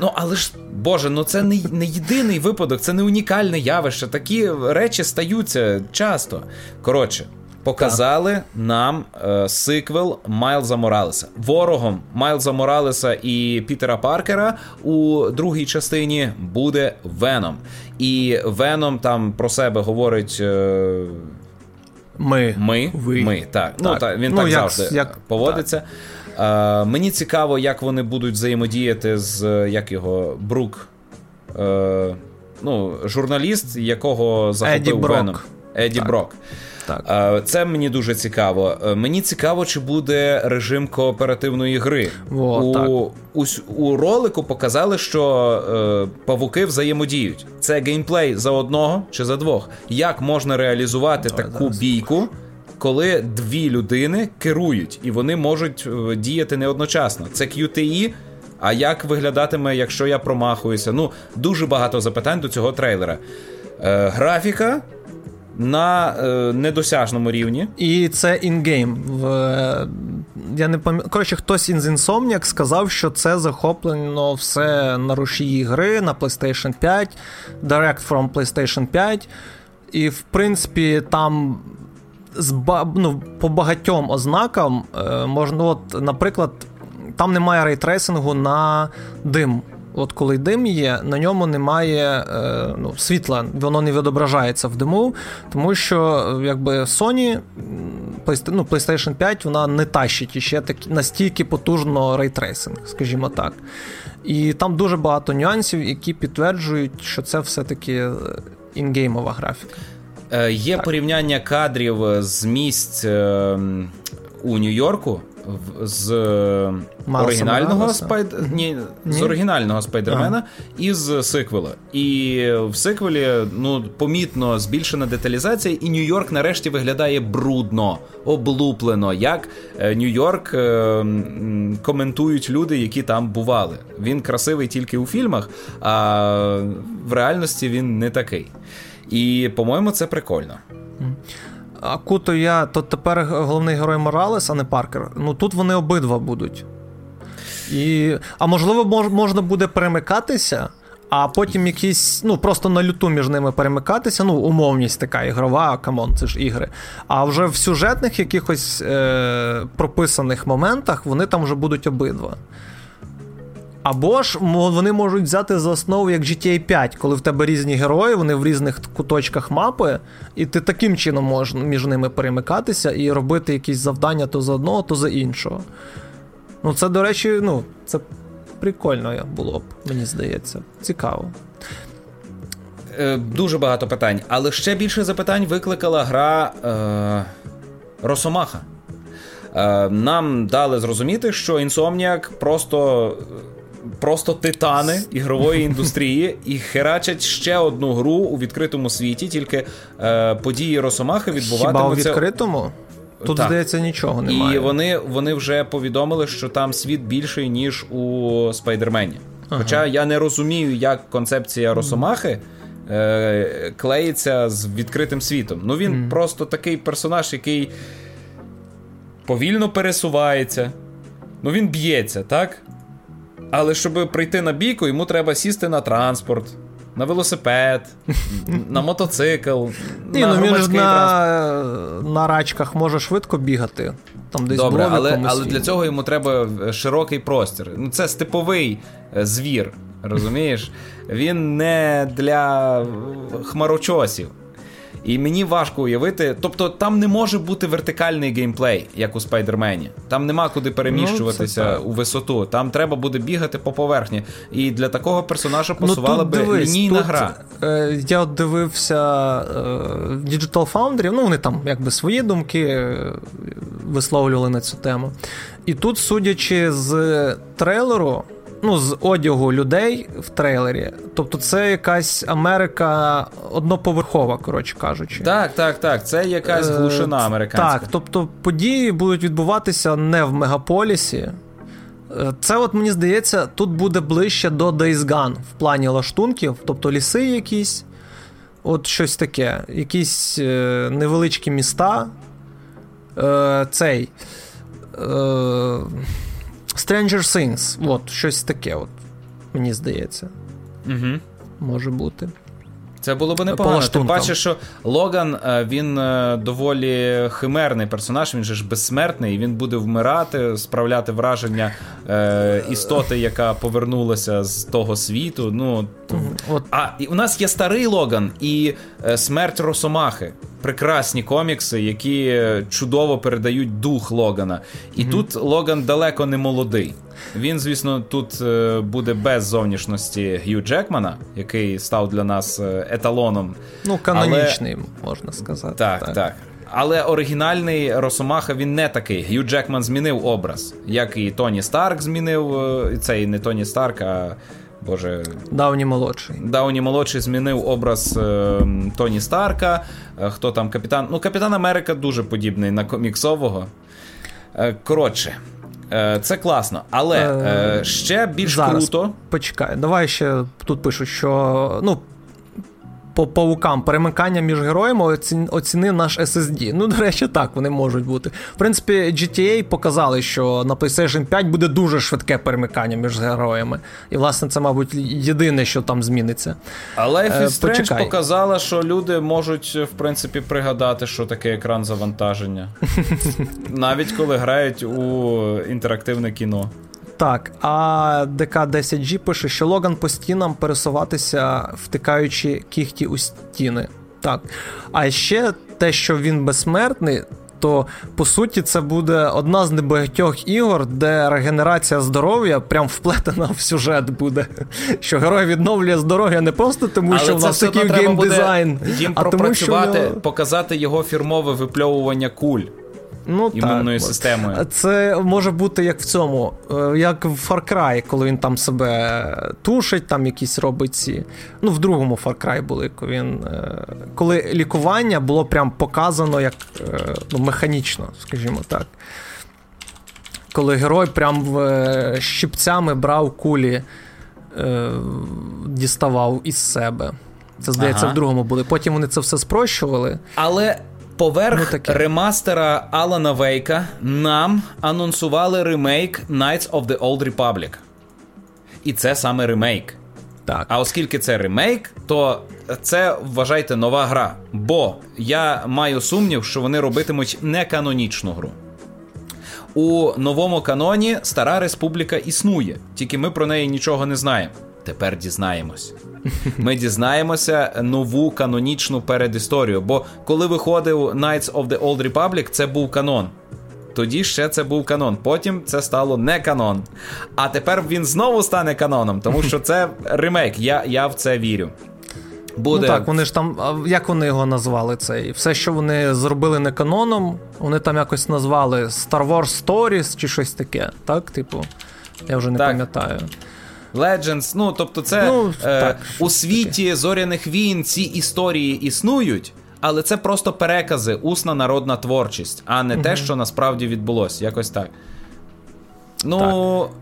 ну, але ж Боже, ну це не не єдиний випадок, це не унікальне явище. Такі речі стаються часто. Коротше, показали так. нам е, сиквел Майлза Моралеса. Ворогом Майлза Моралеса і Пітера Паркера у другій частині буде Веном. І Веном там про себе говорить. Е, ми. Ми. Ви. Ми, так. Ну, так. Ну, так Він ну, так як, завжди як, поводиться. Так. Е, Мені цікаво, як вони будуть взаємодіяти з як його Брук. Е, ну, Журналіст, якого захопив Веном. Еді так. Брок. Так. Е, це мені дуже цікаво. Е, мені цікаво, чи буде режим кооперативної гри. О, у, так. у у, ролику показали, що е, павуки взаємодіють. Це геймплей за одного чи за двох. Як можна реалізувати Давай, таку зараз. бійку? коли дві людини керують і вони можуть е, діяти не одночасно. Це QTE, А як виглядатиме, якщо я промахуюся? Ну, дуже багато запитань до цього трейлера. Е, Графіка. На е, недосяжному рівні. І це інгейм. В, е, я не пам'ятаю. Коротше, хтось із Insomniac сказав, що це захоплено все на рушії гри на PlayStation 5, Direct from PlayStation 5. І, в принципі, там з ну, по багатьом ознакам е, можна, от, наприклад, там немає ray tracing у на дим. От коли дим є, на ньому немає е, ну, світла, воно не відображається в диму, тому що якби Sony ну, PlayStation 5 вона не тащить іще такі настільки потужно ray tracing, скажімо так. І там дуже багато нюансів, які підтверджують, що це все-таки е, інгеймова графіка. Е, є так. порівняння кадрів з місць е, у Нью-Йорку. З оригінального спайд... Ні, з оригінального Спайдермена і з сиквела. І в сиквелі ну, помітно збільшена деталізація, і Нью-Йорк нарешті виглядає брудно, облуплено, як е, Нью-Йорк е, коментують люди, які там бували. Він красивий тільки у фільмах, а в реальності він не такий. І, по-моєму, це прикольно. А я, то тепер головний герой Моралес, а не Паркер. Ну тут вони обидва будуть. І, А можливо, мож, можна буде перемикатися, а потім якісь, ну, просто на льоту між ними перемикатися. Ну, умовність така ігрова, come on, це ж ігри. А вже в сюжетних якихось е, прописаних моментах вони там вже будуть обидва. Або ж вони можуть взяти за основу як GTA 5, коли в тебе різні герої, вони в різних куточках мапи, і ти таким чином можеш між ними перемикатися і робити якісь завдання то за одного, то за іншого. Ну, це, до речі, ну, це прикольно було б, мені здається. Цікаво. Е, дуже багато питань. Але ще більше запитань викликала гра е, Росомаха. Е, Нам дали зрозуміти, що Insomniac просто просто титани ігрової індустрії і херачать ще одну гру у відкритому світі, тільки е, події Росомахи відбуватимуться... Хіба у відкритому? Тут, так. здається, нічого немає. І вони вони вже повідомили, що там світ більший, ніж у Спайдермені. Ага. Хоча я не розумію, як концепція Росомахи е, клеїться з відкритим світом. Ну він mm. просто такий персонаж, який повільно пересувається. Ну він б'ється, так? Але щоб прийти на бійку, йому треба сісти на транспорт, на велосипед, на мотоцикл. Ні, на ну він ж на на рачках може швидко бігати. Там десь Добре, але але для цього йому треба широкий простір. Ну Це степовий е, звір, розумієш? Він не для хмарочосів. І мені важко уявити. Тобто там не може бути вертикальний геймплей, як у Спайдермені. Там нема куди переміщуватися ну, у висоту. Там треба буде бігати по поверхні. І для такого персонажа пасувала ну, би дивись, лінійна тут, гра. Е, Я от дивився е, Digital Foundry, ну вони там якби свої думки е, висловлювали на цю тему. І тут, судячи з трейлеру ну, з одягу людей в трейлері. Тобто, це якась Америка одноповерхова, коротше кажучи. Так, так, так. Це якась е, глушина американська. Так, тобто події будуть відбуватися не в мегаполісі. Е, це, от мені здається, тут буде ближче до Days Gone в плані лаштунків, тобто ліси якісь, от щось таке, якісь е, невеличкі міста. Е, Цей. Е, Stranger Things, от, щось таке, от, мені здається. Угу. Може бути. Це було б непогано. Ти бачиш, що Логан е, він е, доволі химерний персонаж, він же ж безсмертний, і він буде вмирати, справляти враження е, істоти, яка повернулася з того світу. Ну, От. А і у нас є старий Логан і е, смерть Росомахи. Прекрасні комікси, які чудово передають дух Логана. І mm тут Логан далеко не молодий. Він, звісно, тут е, буде без зовнішності Г'ю Джекмана, який став для нас е, еталоном. Ну, канонічний, Але... можна сказати. Так, так. так. Але оригінальний Росомаха він не такий. Г'ю Джекман змінив образ, як і Тоні Старк змінив. Е, цей не Тоні Старк, а. Боже, Дауні молодший. Дауні молодший змінив образ е, Тоні Старка. Е, хто там капітан? Ну, Капітан Америка дуже подібний на коміксового. Е, коротше, це класно, але е, ще більш Зараз, круто. Почекай, давай ще тут пишуть, що ну, по паукам перемикання між героями оцінив наш SSD. Ну, до речі, так, вони можуть бути. В принципі, GTA показали, що на PlayStation 5 буде дуже швидке перемикання між героями. І, власне, це, мабуть, єдине, що там зміниться. А Life is Strange показала, що люди можуть, в принципі, пригадати, що таке екран завантаження. Навіть коли грають у інтерактивне кіно. Так, а ДК-10G пише, що Логан по стінам пересуватися, втикаючи кіхті у стіни. Так. А ще те, що він безсмертний, то по суті це буде одна з небагатьох ігор, де регенерація здоров'я прям вплетена в сюжет буде. Що герой відновлює здоров'я не просто тому, Але що в нас такий геймдизайн, їм а тому, що... показати його фірмове випльовування куль. Ну, імунною так, системою. Це може бути як в цьому, е, як в Far Cry, коли він там себе тушить, там якісь робить ці. Ну, в другому Far Cry були, коли він. Е, коли лікування було прям показано як ну, механічно, скажімо так. Коли герой прям щипцями брав кулі, діставав із себе. Це здається, ага. в другому були. Потім вони це все спрощували. Але поверх ну, ремастера Алана Вейка нам анонсували ремейк Knights of the Old Republic. І це саме ремейк. Так. А оскільки це ремейк, то це вважайте нова гра. Бо я маю сумнів, що вони робитимуть не канонічну гру. У новому каноні Стара Республіка існує, тільки ми про неї нічого не знаємо. Тепер дізнаємось. Ми дізнаємося нову канонічну передісторію. Бо коли виходив Knights of the Old Republic, це був канон. Тоді ще це був канон. Потім це стало не канон. А тепер він знову стане каноном, тому що це ремейк. Я я в це вірю. Буде... Ну так, вони ж там, як вони його назвали цей? Все, що вони зробили не каноном, вони там якось назвали Star Wars Stories чи щось таке, так? Типу, я вже не так. пам'ятаю. Legends, ну тобто, це ну, е, так, у світі таке. зоряних війн ці історії існують, але це просто перекази, усна народна творчість, а не угу. те, що насправді відбулося. Якось так. Ну. Так.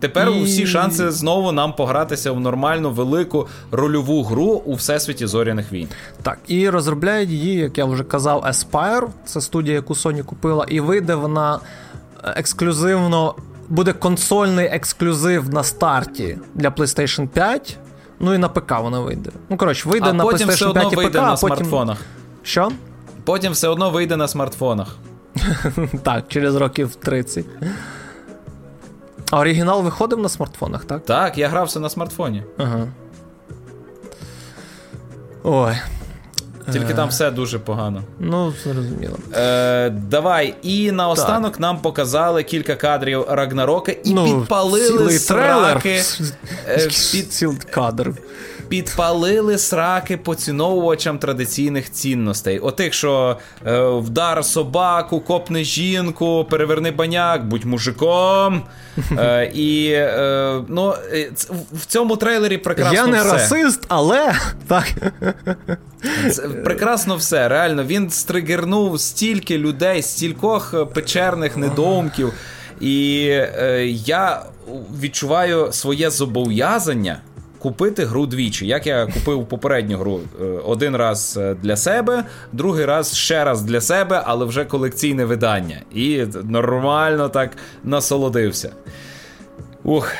Тепер і... усі шанси знову нам погратися в нормальну велику рольову гру у всесвіті зоряних війн. Так, і розробляють її, як я вже казав, Aspire, це студія, яку Sony купила, і вийде вона е, ексклюзивно буде консольний ексклюзив на старті для PlayStation 5. Ну і на ПК вона вийде. Ну, коротше, вийде а на потім PlayStation все одно 5 і вийде ПК, на а потім... смартфонах. Що? Потім все одно вийде на смартфонах. Так, через років 30. А оригінал виходив на смартфонах, так? Так, я грався на смартфоні. Ага. Ой. Тільки там все дуже погано. Ну, зрозуміло. Е, Давай. І наостанок так. нам показали кілька кадрів Рагнарока і ну, підпалили сраки. Е, під... Цілий кадр підпалили сраки поціновувачам традиційних цінностей. Отих, що е, вдар собаку, копни жінку, переверни баняк, будь мужиком. Е, І е, ну, е, в цьому трейлері прекрасно. Я не все. расист, але так. Це прекрасно все. Реально, він стригернув стільки людей, стількох печерних недоумків. І е, я відчуваю своє зобов'язання купити гру двічі. Як я купив попередню гру е, один раз е, для себе, другий раз ще раз для себе, але вже колекційне видання. І нормально так насолодився. Ух.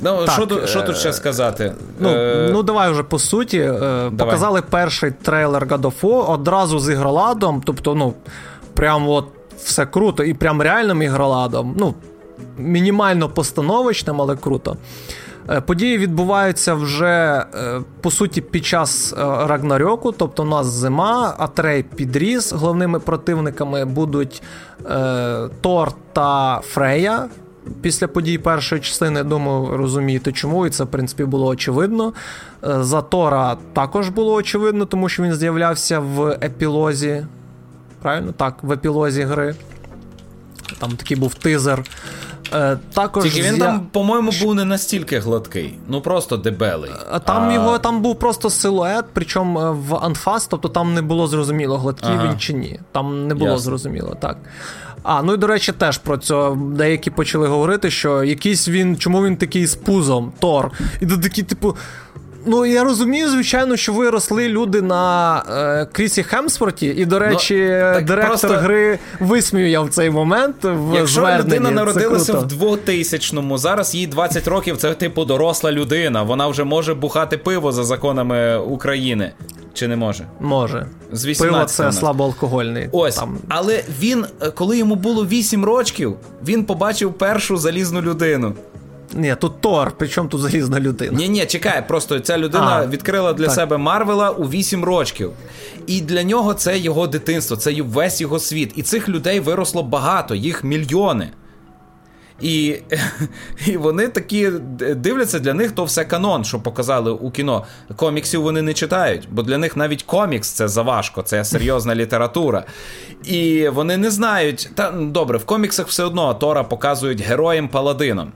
Ну, так, що тут що тут ще е, сказати? Ну, е... ну давай вже по суті. Давай. Показали перший трейлер God of War одразу з ігроладом. Тобто, ну, прям от все круто, і прям реальним ігроладом. Ну, мінімально постановочним, але круто. Е, події відбуваються вже е, по суті під час е, Рагнарьоку, тобто у нас зима, Атрей підріс. Головними противниками будуть Тор та Фрея. Після подій першої частини, думаю, розумієте, чому, і це, в принципі, було очевидно. За Тора також було очевидно, тому що він з'являвся в епілозі. Правильно? Так, в епілозі гри. Там такий був тизер. Е, також Тільки він я... там, по-моєму, був не настільки гладкий, ну просто дебелий. Е, там а... його там був просто силует, причому е, в Анфас, тобто там не було зрозуміло, гладкий ага. він чи ні. Там не було Ясно. зрозуміло, так. А, ну і до речі, теж про це деякі почали говорити, що якийсь він, чому він такий з пузом, Тор. І до такі, типу. Ну, я розумію, звичайно, що виросли люди на е, Крісі Хемсворті, і, до ну, речі, ну, директор просто... гри висміяв цей момент. в Якщо людина народилася в 2000-му, зараз їй 20 років, це типу доросла людина. Вона вже може бухати пиво за законами України. Чи не може? Може. З 18 Пиво це слабоалкогольний. Ось. Там. Але він, е, коли йому було 8 років, він побачив першу залізну людину. Ні, тут Тор, причому тут залізна людина. Ні, ні, чекай, просто ця людина а, відкрила для так. себе Марвела у 8 років. І для нього це його дитинство, це весь його світ. І цих людей виросло багато, їх мільйони. І і вони такі дивляться для них то все канон, що показали у кіно. Коміксів вони не читають, бо для них навіть комікс це заважко, це серйозна література. І вони не знають. Та добре, в коміксах все одно Тора показують героєм паладином.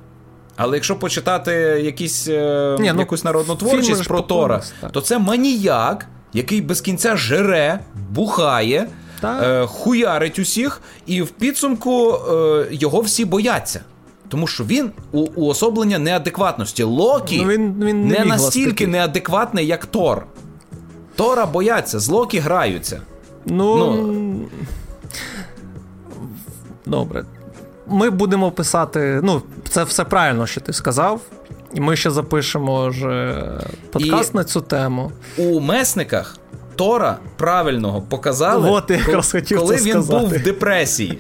Але якщо почитати якісь, е, Ні, ну, якусь народну творчість про Тора, то це маніяк, який без кінця жере, бухає, е, хуярить усіх, і в підсумку е, його всі бояться. Тому що він у уособлення неадекватності. Локі ну, він, він не, не настільки неадекватний, як Тор. Тора бояться, з Локі граються. Ну. ну. Добре. Ми будемо писати. Ну, це все правильно, що ти сказав. І ми ще запишемо вже подкаст І на цю тему. У месниках Тора правильного показали, От, я якраз хотів коли це він сказати. був в депресії.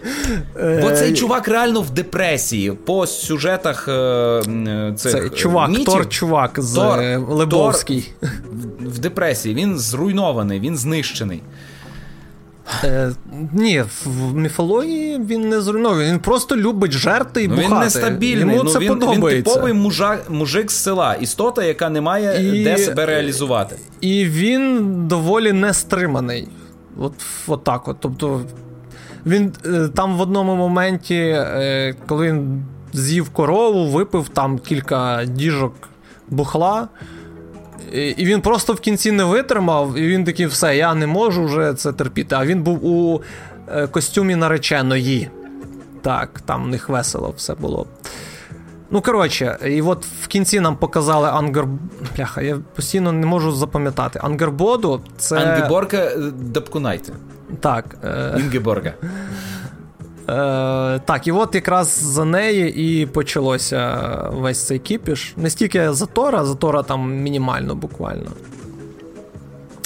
Бо цей е, чувак реально в депресії. По сюжетах е, цих Це чувак, мітів, Тор чувак з Тор, Лебовський. Тор в депресії. Він зруйнований, він знищений. Е, Ні, в міфології він не зруйнований, він просто любить жерти і ну, бухати. Він нестабільний. Йому ну, це він, подобається. Він типовий мужа, мужик з села, істота, яка не має і, де себе реалізувати. І він доволі нестриманий. От, от так от. Тобто він е, там в одному моменті, е, коли він з'їв корову, випив там кілька діжок бухла. І він просто в кінці не витримав, і він такий, все, я не можу вже це терпіти. А він був у е, костюмі нареченої. Так, там у них весело все було. Ну, коротше, і от в кінці нам показали Ангер... Бляха, я постійно не можу запам'ятати. Ангербоду це. Ангеборка е, Дапкунайте. Так. Е... Інгеборга. Е, Так, і от якраз за неї і почалося весь цей кіпіш. Не стільки за Тора, за Тора там мінімально буквально.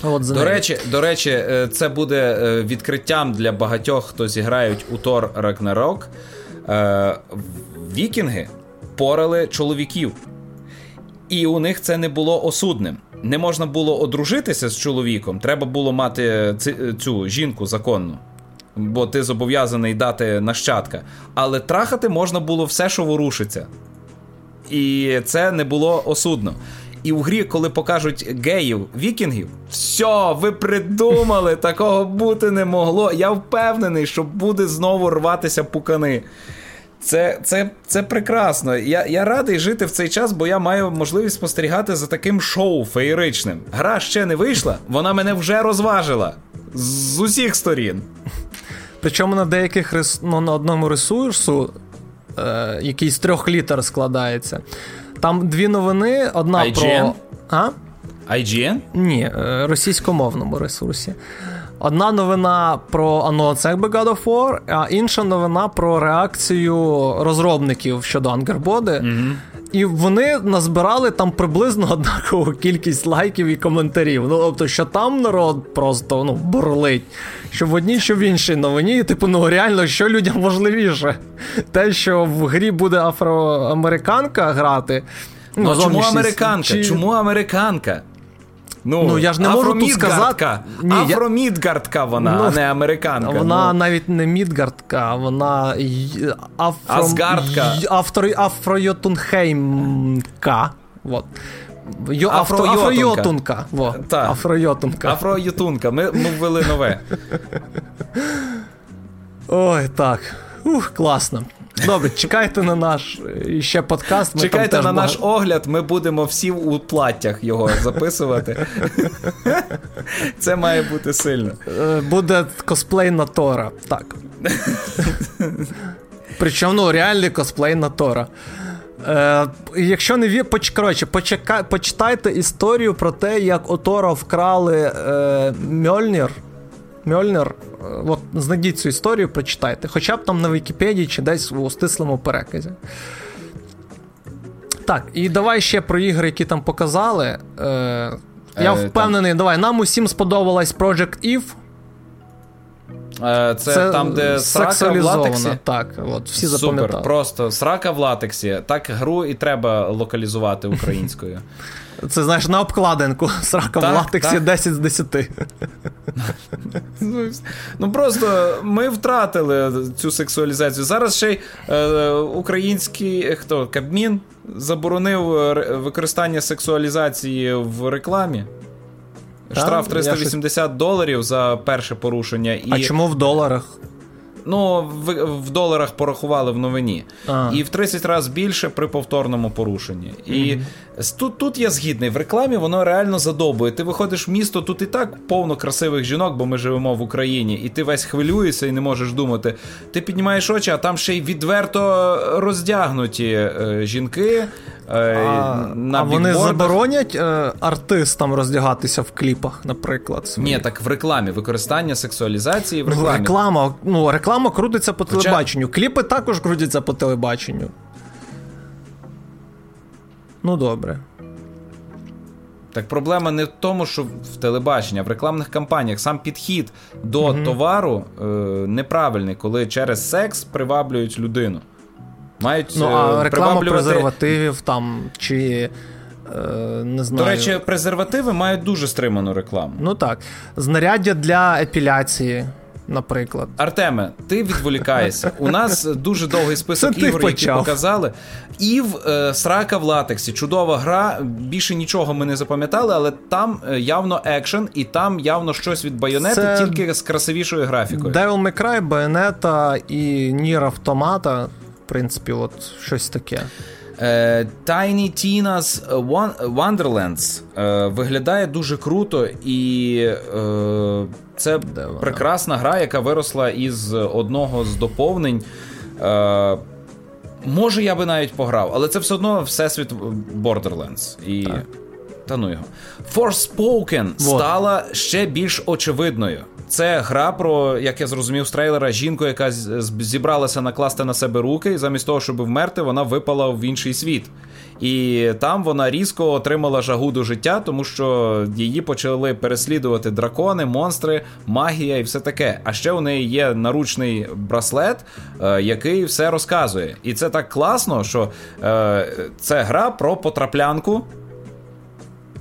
От за До неї. речі, до речі, е, це буде е, відкриттям для багатьох, хто зіграють у Тор Рагнарок. Е, Вікінги порали чоловіків, і у них це не було осудним. Не можна було одружитися з чоловіком, треба було мати цю жінку законну бо ти зобов'язаний дати нащадка. Але трахати можна було все, що ворушиться. І це не було осудно. І у грі, коли покажуть геїв, вікінгів, все, ви придумали, такого бути не могло. Я впевнений, що буде знову рватися пукани. Це це, це прекрасно. Я я радий жити в цей час, бо я маю можливість спостерігати за таким шоу феєричним. Гра ще не вийшла, вона мене вже розважила з усіх сторін. Причому на деяких рес... ну, на одному ресурсу, е, який з трьох літер складається. Там дві новини: одна IGN? про. А? IGN? Ні, е, російськомовному ресурсі. Одна новина про анонс якби God of War, а інша новина про реакцію розробників щодо Ангербоди. Mm-hmm. І вони назбирали там приблизно однакову кількість лайків і коментарів. Ну, тобто, що там народ просто ну, бурлить. Що в одній, що в іншій новині, типу, ну реально, що людям важливіше? Те, що в грі буде афроамериканка грати. Ну, ну Чому американка? Чи... Чому американка? Ну, ну я ж не можу тут сказати. Ні, Афромідгардка вона, ну, а не американка. Вона ну. навіть не Мідгардка, вона афро... Асгардка. Афроյотунхеймка. Вот. Йо, Афро, Афройотунка. Во. Афройотунка. Афройотунка. Ми, ми ввели нове. Ой, так. Ух, класно. Добре, чекайте на наш е, ще подкаст. Ми чекайте на багато... наш огляд, ми будемо всі у платтях його записувати. Це має бути сильно. Е, буде косплей на Тора. Так. Причому ну, реальний косплей на Тора. Е, Якщо не ві... Поч... Коротше, почека... почитайте історію про те, як у Тора вкрали е, Мьольнір. Мьольнер, от знайдіть цю історію, прочитайте. Хоча б там на Вікіпедії чи десь у стислому переказі. Так, і давай ще про ігри, які там показали. Е, Я е, впевнений, там... давай. Нам усім сподобалась Project Eve. Е, це, це там, де срака в латексі. Так, от всі Супер, запам'ятали. Просто срака в латексі. Так гру і треба локалізувати українською. Це знаєш на обкладинку срака так, в латексі так. 10 з 10. Ну просто ми втратили цю сексуалізацію. Зараз ще й е, український хто Кабмін заборонив е, використання сексуалізації в рекламі. Штраф 380 щось... доларів за перше порушення. І... А чому в доларах? Ну, в, в доларах порахували в новині. А. І в 30 разів більше при повторному порушенні. І mm-hmm. тут тут я згідний. В рекламі воно реально задобує. Ти виходиш в місто, тут і так повно красивих жінок, бо ми живемо в Україні, і ти весь хвилюєшся і не можеш думати. Ти піднімаєш очі, а там ще й відверто роздягнуті е, жінки. Е, а, на а вони заборонять е, артистам роздягатися в кліпах, наприклад. Свої? Ні, так в рекламі використання сексуалізації в ну, рекламі. Реклама ну, реклама крутиться по Хоча... телебаченню. Кліпи також крутяться по телебаченню. Ну, добре. Так проблема не в тому, що в телебаченні, а в рекламних кампаніях сам підхід до mm товару е, неправильний, коли через секс приваблюють людину. Мають Ну, а е, реклама приваблювати... презервативів там чи. Е, не знаю. До речі, презервативи мають дуже стриману рекламу. Ну так. Знаряддя для епіляції, наприклад. Артеме, ти відволікаєшся. У нас дуже довгий список Це ігор, які показали. Ів е, Срака в латексі. Чудова гра. Більше нічого ми не запам'ятали, але там е, явно екшен, і там явно щось від байонети, Це... тільки з красивішою графікою. Devil May Cry, Байонета і Нір Автомата принципі, от щось таке. Uh, Tiny Tina's Wonderlands виглядає дуже круто, і це прекрасна гра, яка виросла із одного з доповнень. Може, я би навіть пограв, але це все одно всесвіт Borderlands. І... Так. Та ну його. Forspoken вот. стала ще більш очевидною. Це гра про, як я зрозумів з трейлера, жінку, яка зібралася накласти на себе руки, і замість того, щоб вмерти, вона випала в інший світ. І там вона різко отримала жагу до життя, тому що її почали переслідувати дракони, монстри, магія і все таке. А ще у неї є наручний браслет, е, який все розказує. І це так класно, що е, це гра про потраплянку.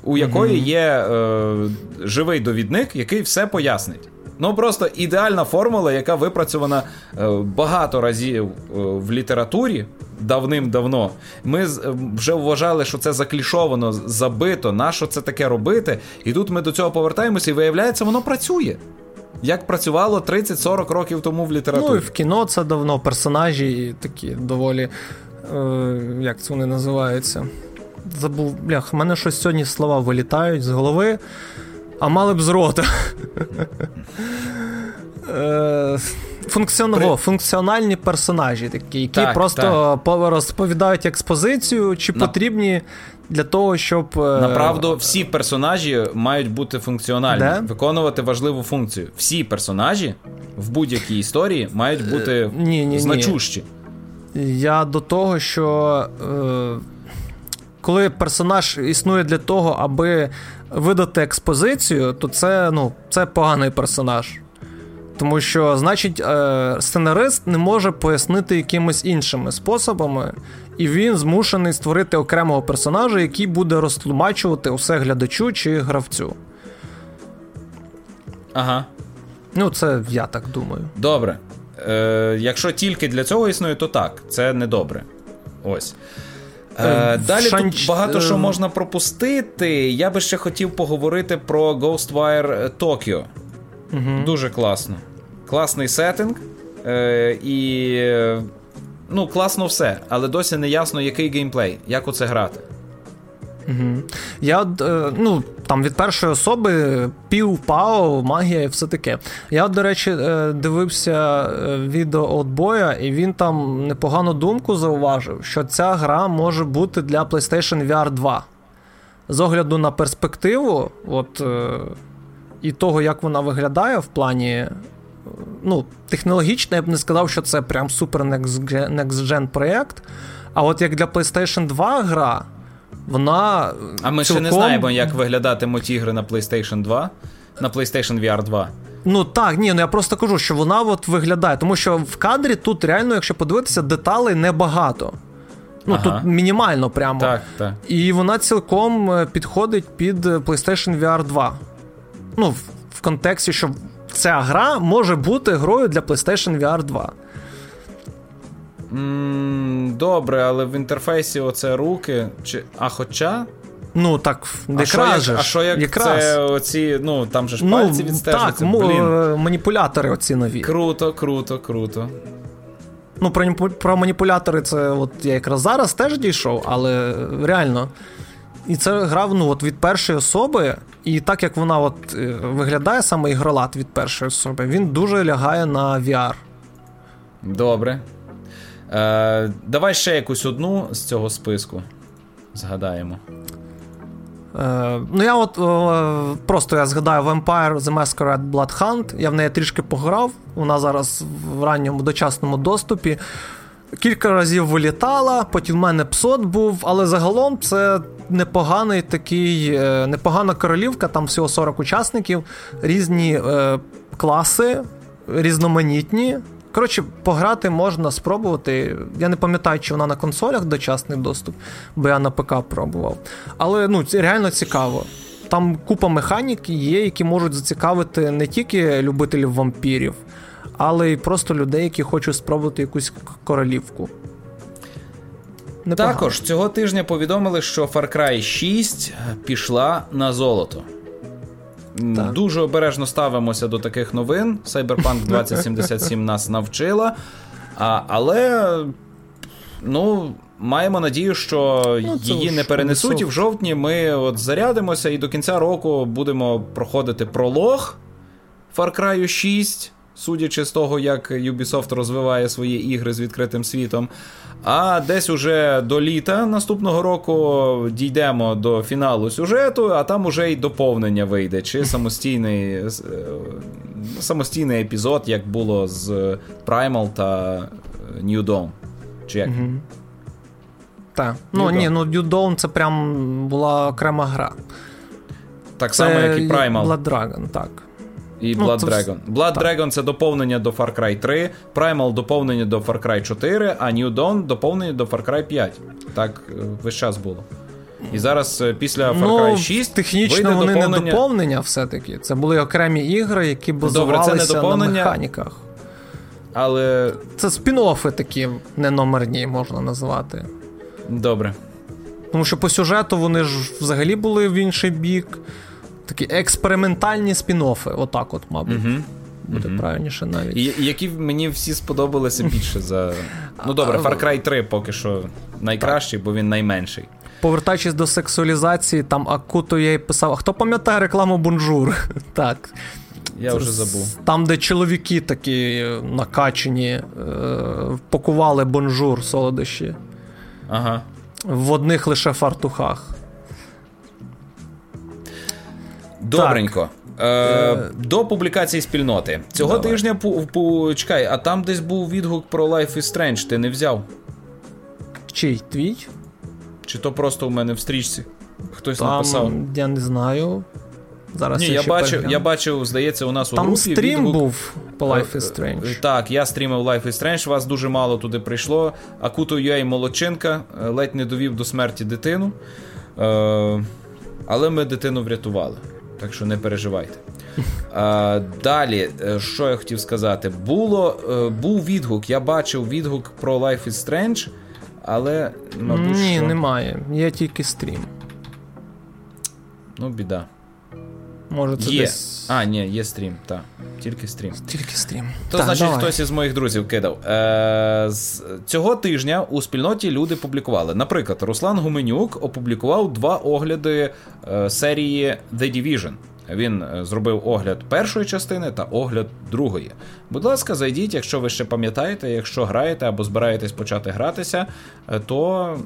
У якої є е, живий довідник, який все пояснить. Ну просто ідеальна формула, яка випрацьована е, багато разів е, в літературі давним-давно. Ми е, вже вважали, що це заклішовано, забито, на що це таке робити. І тут ми до цього повертаємося, і виявляється, воно працює. Як працювало 30-40 років тому в літературі. Ну і в кіно це давно персонажі такі доволі. Е, Як це вони називаються? Забув, блях, в мене щось сьогодні слова вилітають з голови а мали б з рота. Е. При... Функціональні персонажі, такі, які так, просто так. розповідають експозицію, чи На... потрібні для того, щоб. Е, Направду, всі персонажі мають бути функціональні, Де? виконувати важливу функцію. Всі персонажі в будь-якій історії мають е, бути ні, ні, значущі. Ні. Я до того, що. Е... Коли персонаж існує для того, аби видати експозицію, то це ну, це поганий персонаж. Тому що, значить, е, сценарист не може пояснити якимись іншими способами, і він змушений створити окремого персонажа, який буде розтлумачувати усе глядачу чи гравцю. Ага. Ну, це я так думаю. Добре. Е, Якщо тільки для цього існує, то так. Це не добре. Ось. Е, Далі Шанч... тут багато що можна пропустити. Я би ще хотів поговорити про Ghostwire Tokyo. Угу. Дуже класно. Класний сеттинг. Е, І ну, класно все, але досі не ясно, який геймплей, як у це грати. Угу. Я е, ну, там від першої особи пів пау, магія і все таке. Я, до речі, е, дивився е, відео Отбоя, і він там непогану думку зауважив, що ця гра може бути для PlayStation VR 2. З огляду на перспективу, от, і того, як вона виглядає в плані. Ну, технологічно, я б не сказав, що це прям супер next-gen проєкт. А от як для PlayStation 2 гра вона. А ми цілком... ще не знаємо, як виглядатимуть ігри на PlayStation 2, на PlayStation VR 2. Ну так, ні, ну я просто кажу, що вона от виглядає, тому що в кадрі тут реально, якщо подивитися, деталей небагато. Ну, ага. тут мінімально прямо. Так, так. І вона цілком е, підходить під PlayStation VR 2. Ну, в, в контексті, що ця гра може бути грою для PlayStation VR 2. Добре, але в інтерфейсі оце руки. Чи... А хоча. Ну, так, а А що як якраз? це оці, ну, там же ж пальці ну, відстежуються? Так, Блін. Е, маніпулятори оці нові. Круто, круто, круто. Ну, про про маніпулятори це от я якраз зараз теж дійшов, але реально. І це грав ну, от від першої особи, і так як вона от е, виглядає саме ігролад від першої особи, він дуже лягає на VR. Добре. Е, Давай ще якусь одну з цього списку. Згадаємо. Е, Ну, я от е, просто я згадаю Vampire The Masquerade Blood Hunt. Я в неї трішки пограв. Вона зараз в ранньому дочасному доступі. Кілька разів вилітала, потім в мене псот був, але загалом це непоганий такий, е, непогана королівка, там всього 40 учасників, різні е, класи, різноманітні. Коротше, пограти можна спробувати. Я не пам'ятаю, чи вона на консолях дочасний доступ, бо я на ПК пробував. Але ну, реально цікаво. Там купа механік є, які можуть зацікавити не тільки любителів вампірів, але й просто людей, які хочуть спробувати якусь королівку. Непогано. Також цього тижня повідомили, що Far Cry 6 пішла на золото. Так. Дуже обережно ставимося до таких новин. Cyberpunk 2077 нас навчила. А, Але ну, маємо надію, що ну, її не перенесуть, і в жовтні ми от зарядимося і до кінця року будемо проходити пролог Far Cry 6 судячи з того, як Ubisoft розвиває свої ігри з відкритим світом. А десь уже до літа наступного року дійдемо до фіналу сюжету, а там уже й доповнення вийде, чи самостійний е, самостійний епізод, як було з Primal та New Dawn. Чи як? Угу. Так. Ну ні, ну New Dawn це прям була окрема гра. Так це само, як і Primal. Blood Dragon, так. І ну, Blood Dragon. Blood так. Dragon це доповнення до Far Cry 3, Primal доповнення до Far Cry 4, а New Dawn доповнення до Far Cry 5. Так е, весь час було. І зараз е, після Far Cry 6. Ну, технічно вийде вони доповнення... не доповнення все-таки. Це були окремі ігри, які базувалися Добре, це не доповнення, на механіках. Але. Це спін-оффи такі неномерні, можна назвати. Добре. Тому що по сюжету вони ж взагалі були в інший бік такі експериментальні спін-оффи, отак, от, мабуть. Угу. Буде угу. правильніше навіть. І, Які мені всі сподобалися більше за. Ну добре, Far Cry 3 поки що найкращий, бо він найменший. Повертаючись до сексуалізації, там Акуто я й писав: а хто пам'ятає рекламу Бонжур? Так. Я вже забув. Там, де чоловіки такі накачені, е, пакували бонжур солодощі. Ага. В одних лише фартухах. Добренько. Е, е, До публікації спільноти. Цього Давай. тижня по, по, чекай, а там десь був відгук про Life is Strange, ти не взяв? Чий твій? Чи то просто у мене в стрічці? Хтось там, написав? Я не знаю. Зараз Ні, я, я бачив, я бачив, здається, у нас там у групі стрім відгук... був по Life is Strange. Так, я стрімив Life is Strange, вас дуже мало туди прийшло. Акуто Юей молодчинка, ледь не довів до смерті дитину. Е, але ми дитину врятували. Так що не переживайте. А, Далі, е, що я хотів сказати, було, е, був відгук. Я бачив відгук про Life is Strange, але, мабуть. Ні, що... немає. Є тільки стрім. Ну, біда. Може, це є. десь... А, ні, є стрім, так. Тільки стрім. Тільки стрім. То так, значить, давай. хтось із моїх друзів кидав. Е, з Цього тижня у спільноті люди публікували. Наприклад, Руслан Гуменюк опублікував два огляди е, серії The Division. Він е, зробив огляд першої частини та огляд другої. Будь ласка, зайдіть, якщо ви ще пам'ятаєте, якщо граєте або збираєтесь почати гратися, е, то.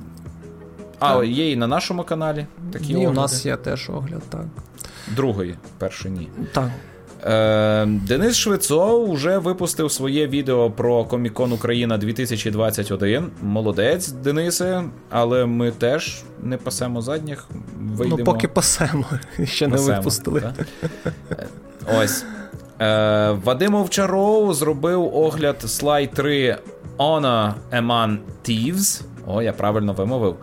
А, є і на нашому каналі. такі І огляди. у нас є теж огляд, так. Другої, першої ні. Так. Е, Денис Швецов вже випустив своє відео про Комікон Україна 2021. Молодець, Денисе, але ми теж не пасемо задніх. Вийдемо. Ну, поки пасемо, ще пасемо, не випустили. Так? Ось. Е, Вадим Овчаров зробив огляд Slide 3 Honor Eman Thieves. О, я правильно вимовив.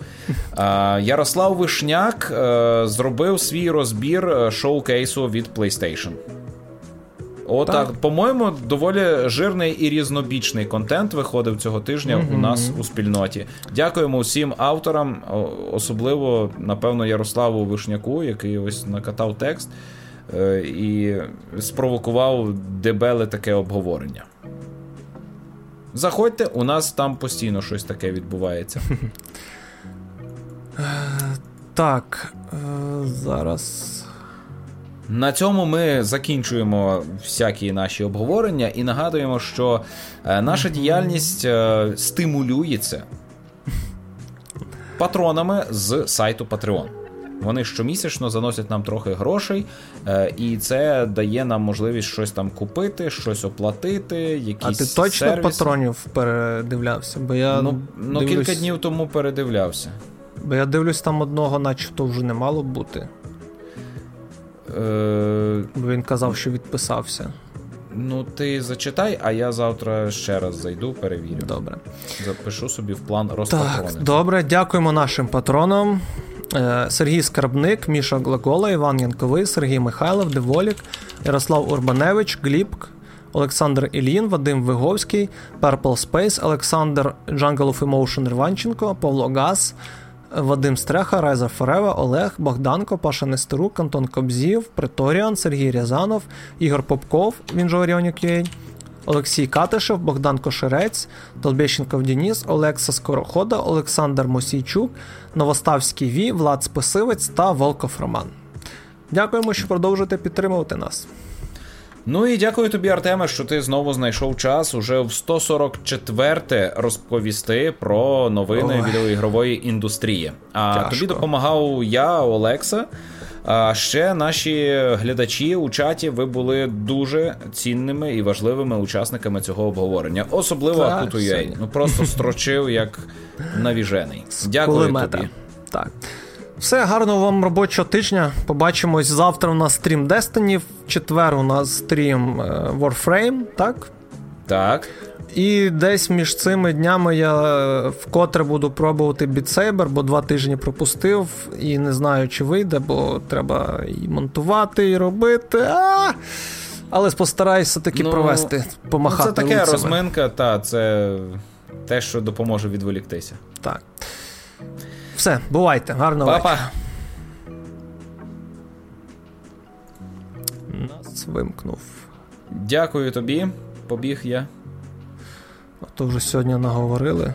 Е, Ярослав Вишняк е, зробив свій розбір е, шоу-кейсу від PlayStation. Отак, Так. по-моєму, доволі жирний і різнобічний контент виходив цього тижня у нас у спільноті. Дякуємо усім авторам, особливо, напевно, Ярославу Вишняку, який ось накатав текст е, і спровокував дебеле таке обговорення. Заходьте, у нас там постійно щось таке відбувається. Так, е, зараз. На цьому ми закінчуємо всякі наші обговорення і нагадуємо, що е, наша діяльність е, стимулюється патронами з сайту Patreon. Вони щомісячно заносять нам трохи грошей, е, і це дає нам можливість щось там купити, щось оплатити, якісь А ти точно сервіси. патронів передивлявся? Бо я Ну, ну дивлюсь, кілька днів тому передивлявся. Бо я дивлюсь, там одного, начебто, вже не мало бути. Е, Бо він казав, що відписався. ну, ти зачитай, а я завтра ще раз зайду, перевірю. Добре. Запишу собі в план Так, добре, дякуємо нашим патронам. Е, Сергій Скарбник, Міша Глагола, Іван Янковий, Сергій Михайлов, Деволік, Ярослав Урбаневич, Глібк, Олександр Ілін, Вадим Виговський, Purple Space, Олександр Jungle of Emotion Рванченко, Павло Газ, Вадим Стреха, Райзер Форева, Олег, Богданко, Паша Нестерук, Антон Кобзів, Преторіан, Сергій Рязанов, Ігор Попков, він же Оріонік Олексій Катишев, Богдан Кошерець, Долбєщенков Дініс, Олекса Скорохода, Олександр Мосійчук, Новоставський Ві, Влад Списивець та Волков Роман. Дякуємо, що продовжуєте підтримувати нас. Ну і дякую тобі, Артеме, що ти знову знайшов час уже в 144 розповісти про новини Ой. відеоігрової індустрії. А Тяжко. тобі допомагав я, Олекса. А ще наші глядачі у чаті ви були дуже цінними і важливими учасниками цього обговорення. Особливо Так, Акуту сьогодні. Ну просто строчив як навіжений. Дякую Кулемета. тобі. Так. Все, гарного вам робочого тижня. Побачимось завтра. У нас стрім Destiny, в четвер у нас стрім е, Warframe, так? Так. І десь між цими днями я е, вкотре буду пробувати Saber, бо два тижні пропустив і не знаю, чи вийде, бо треба і монтувати, і робити. А! Але постараюся таки Ну, провести, помахати. Ну, це таке лицями. розминка, та це те, що допоможе відволіктися. Так. Все, бувайте, гарного. Папа. Нас вимкнув. Дякую тобі. Побіг я а то вже сьогодні наговорили.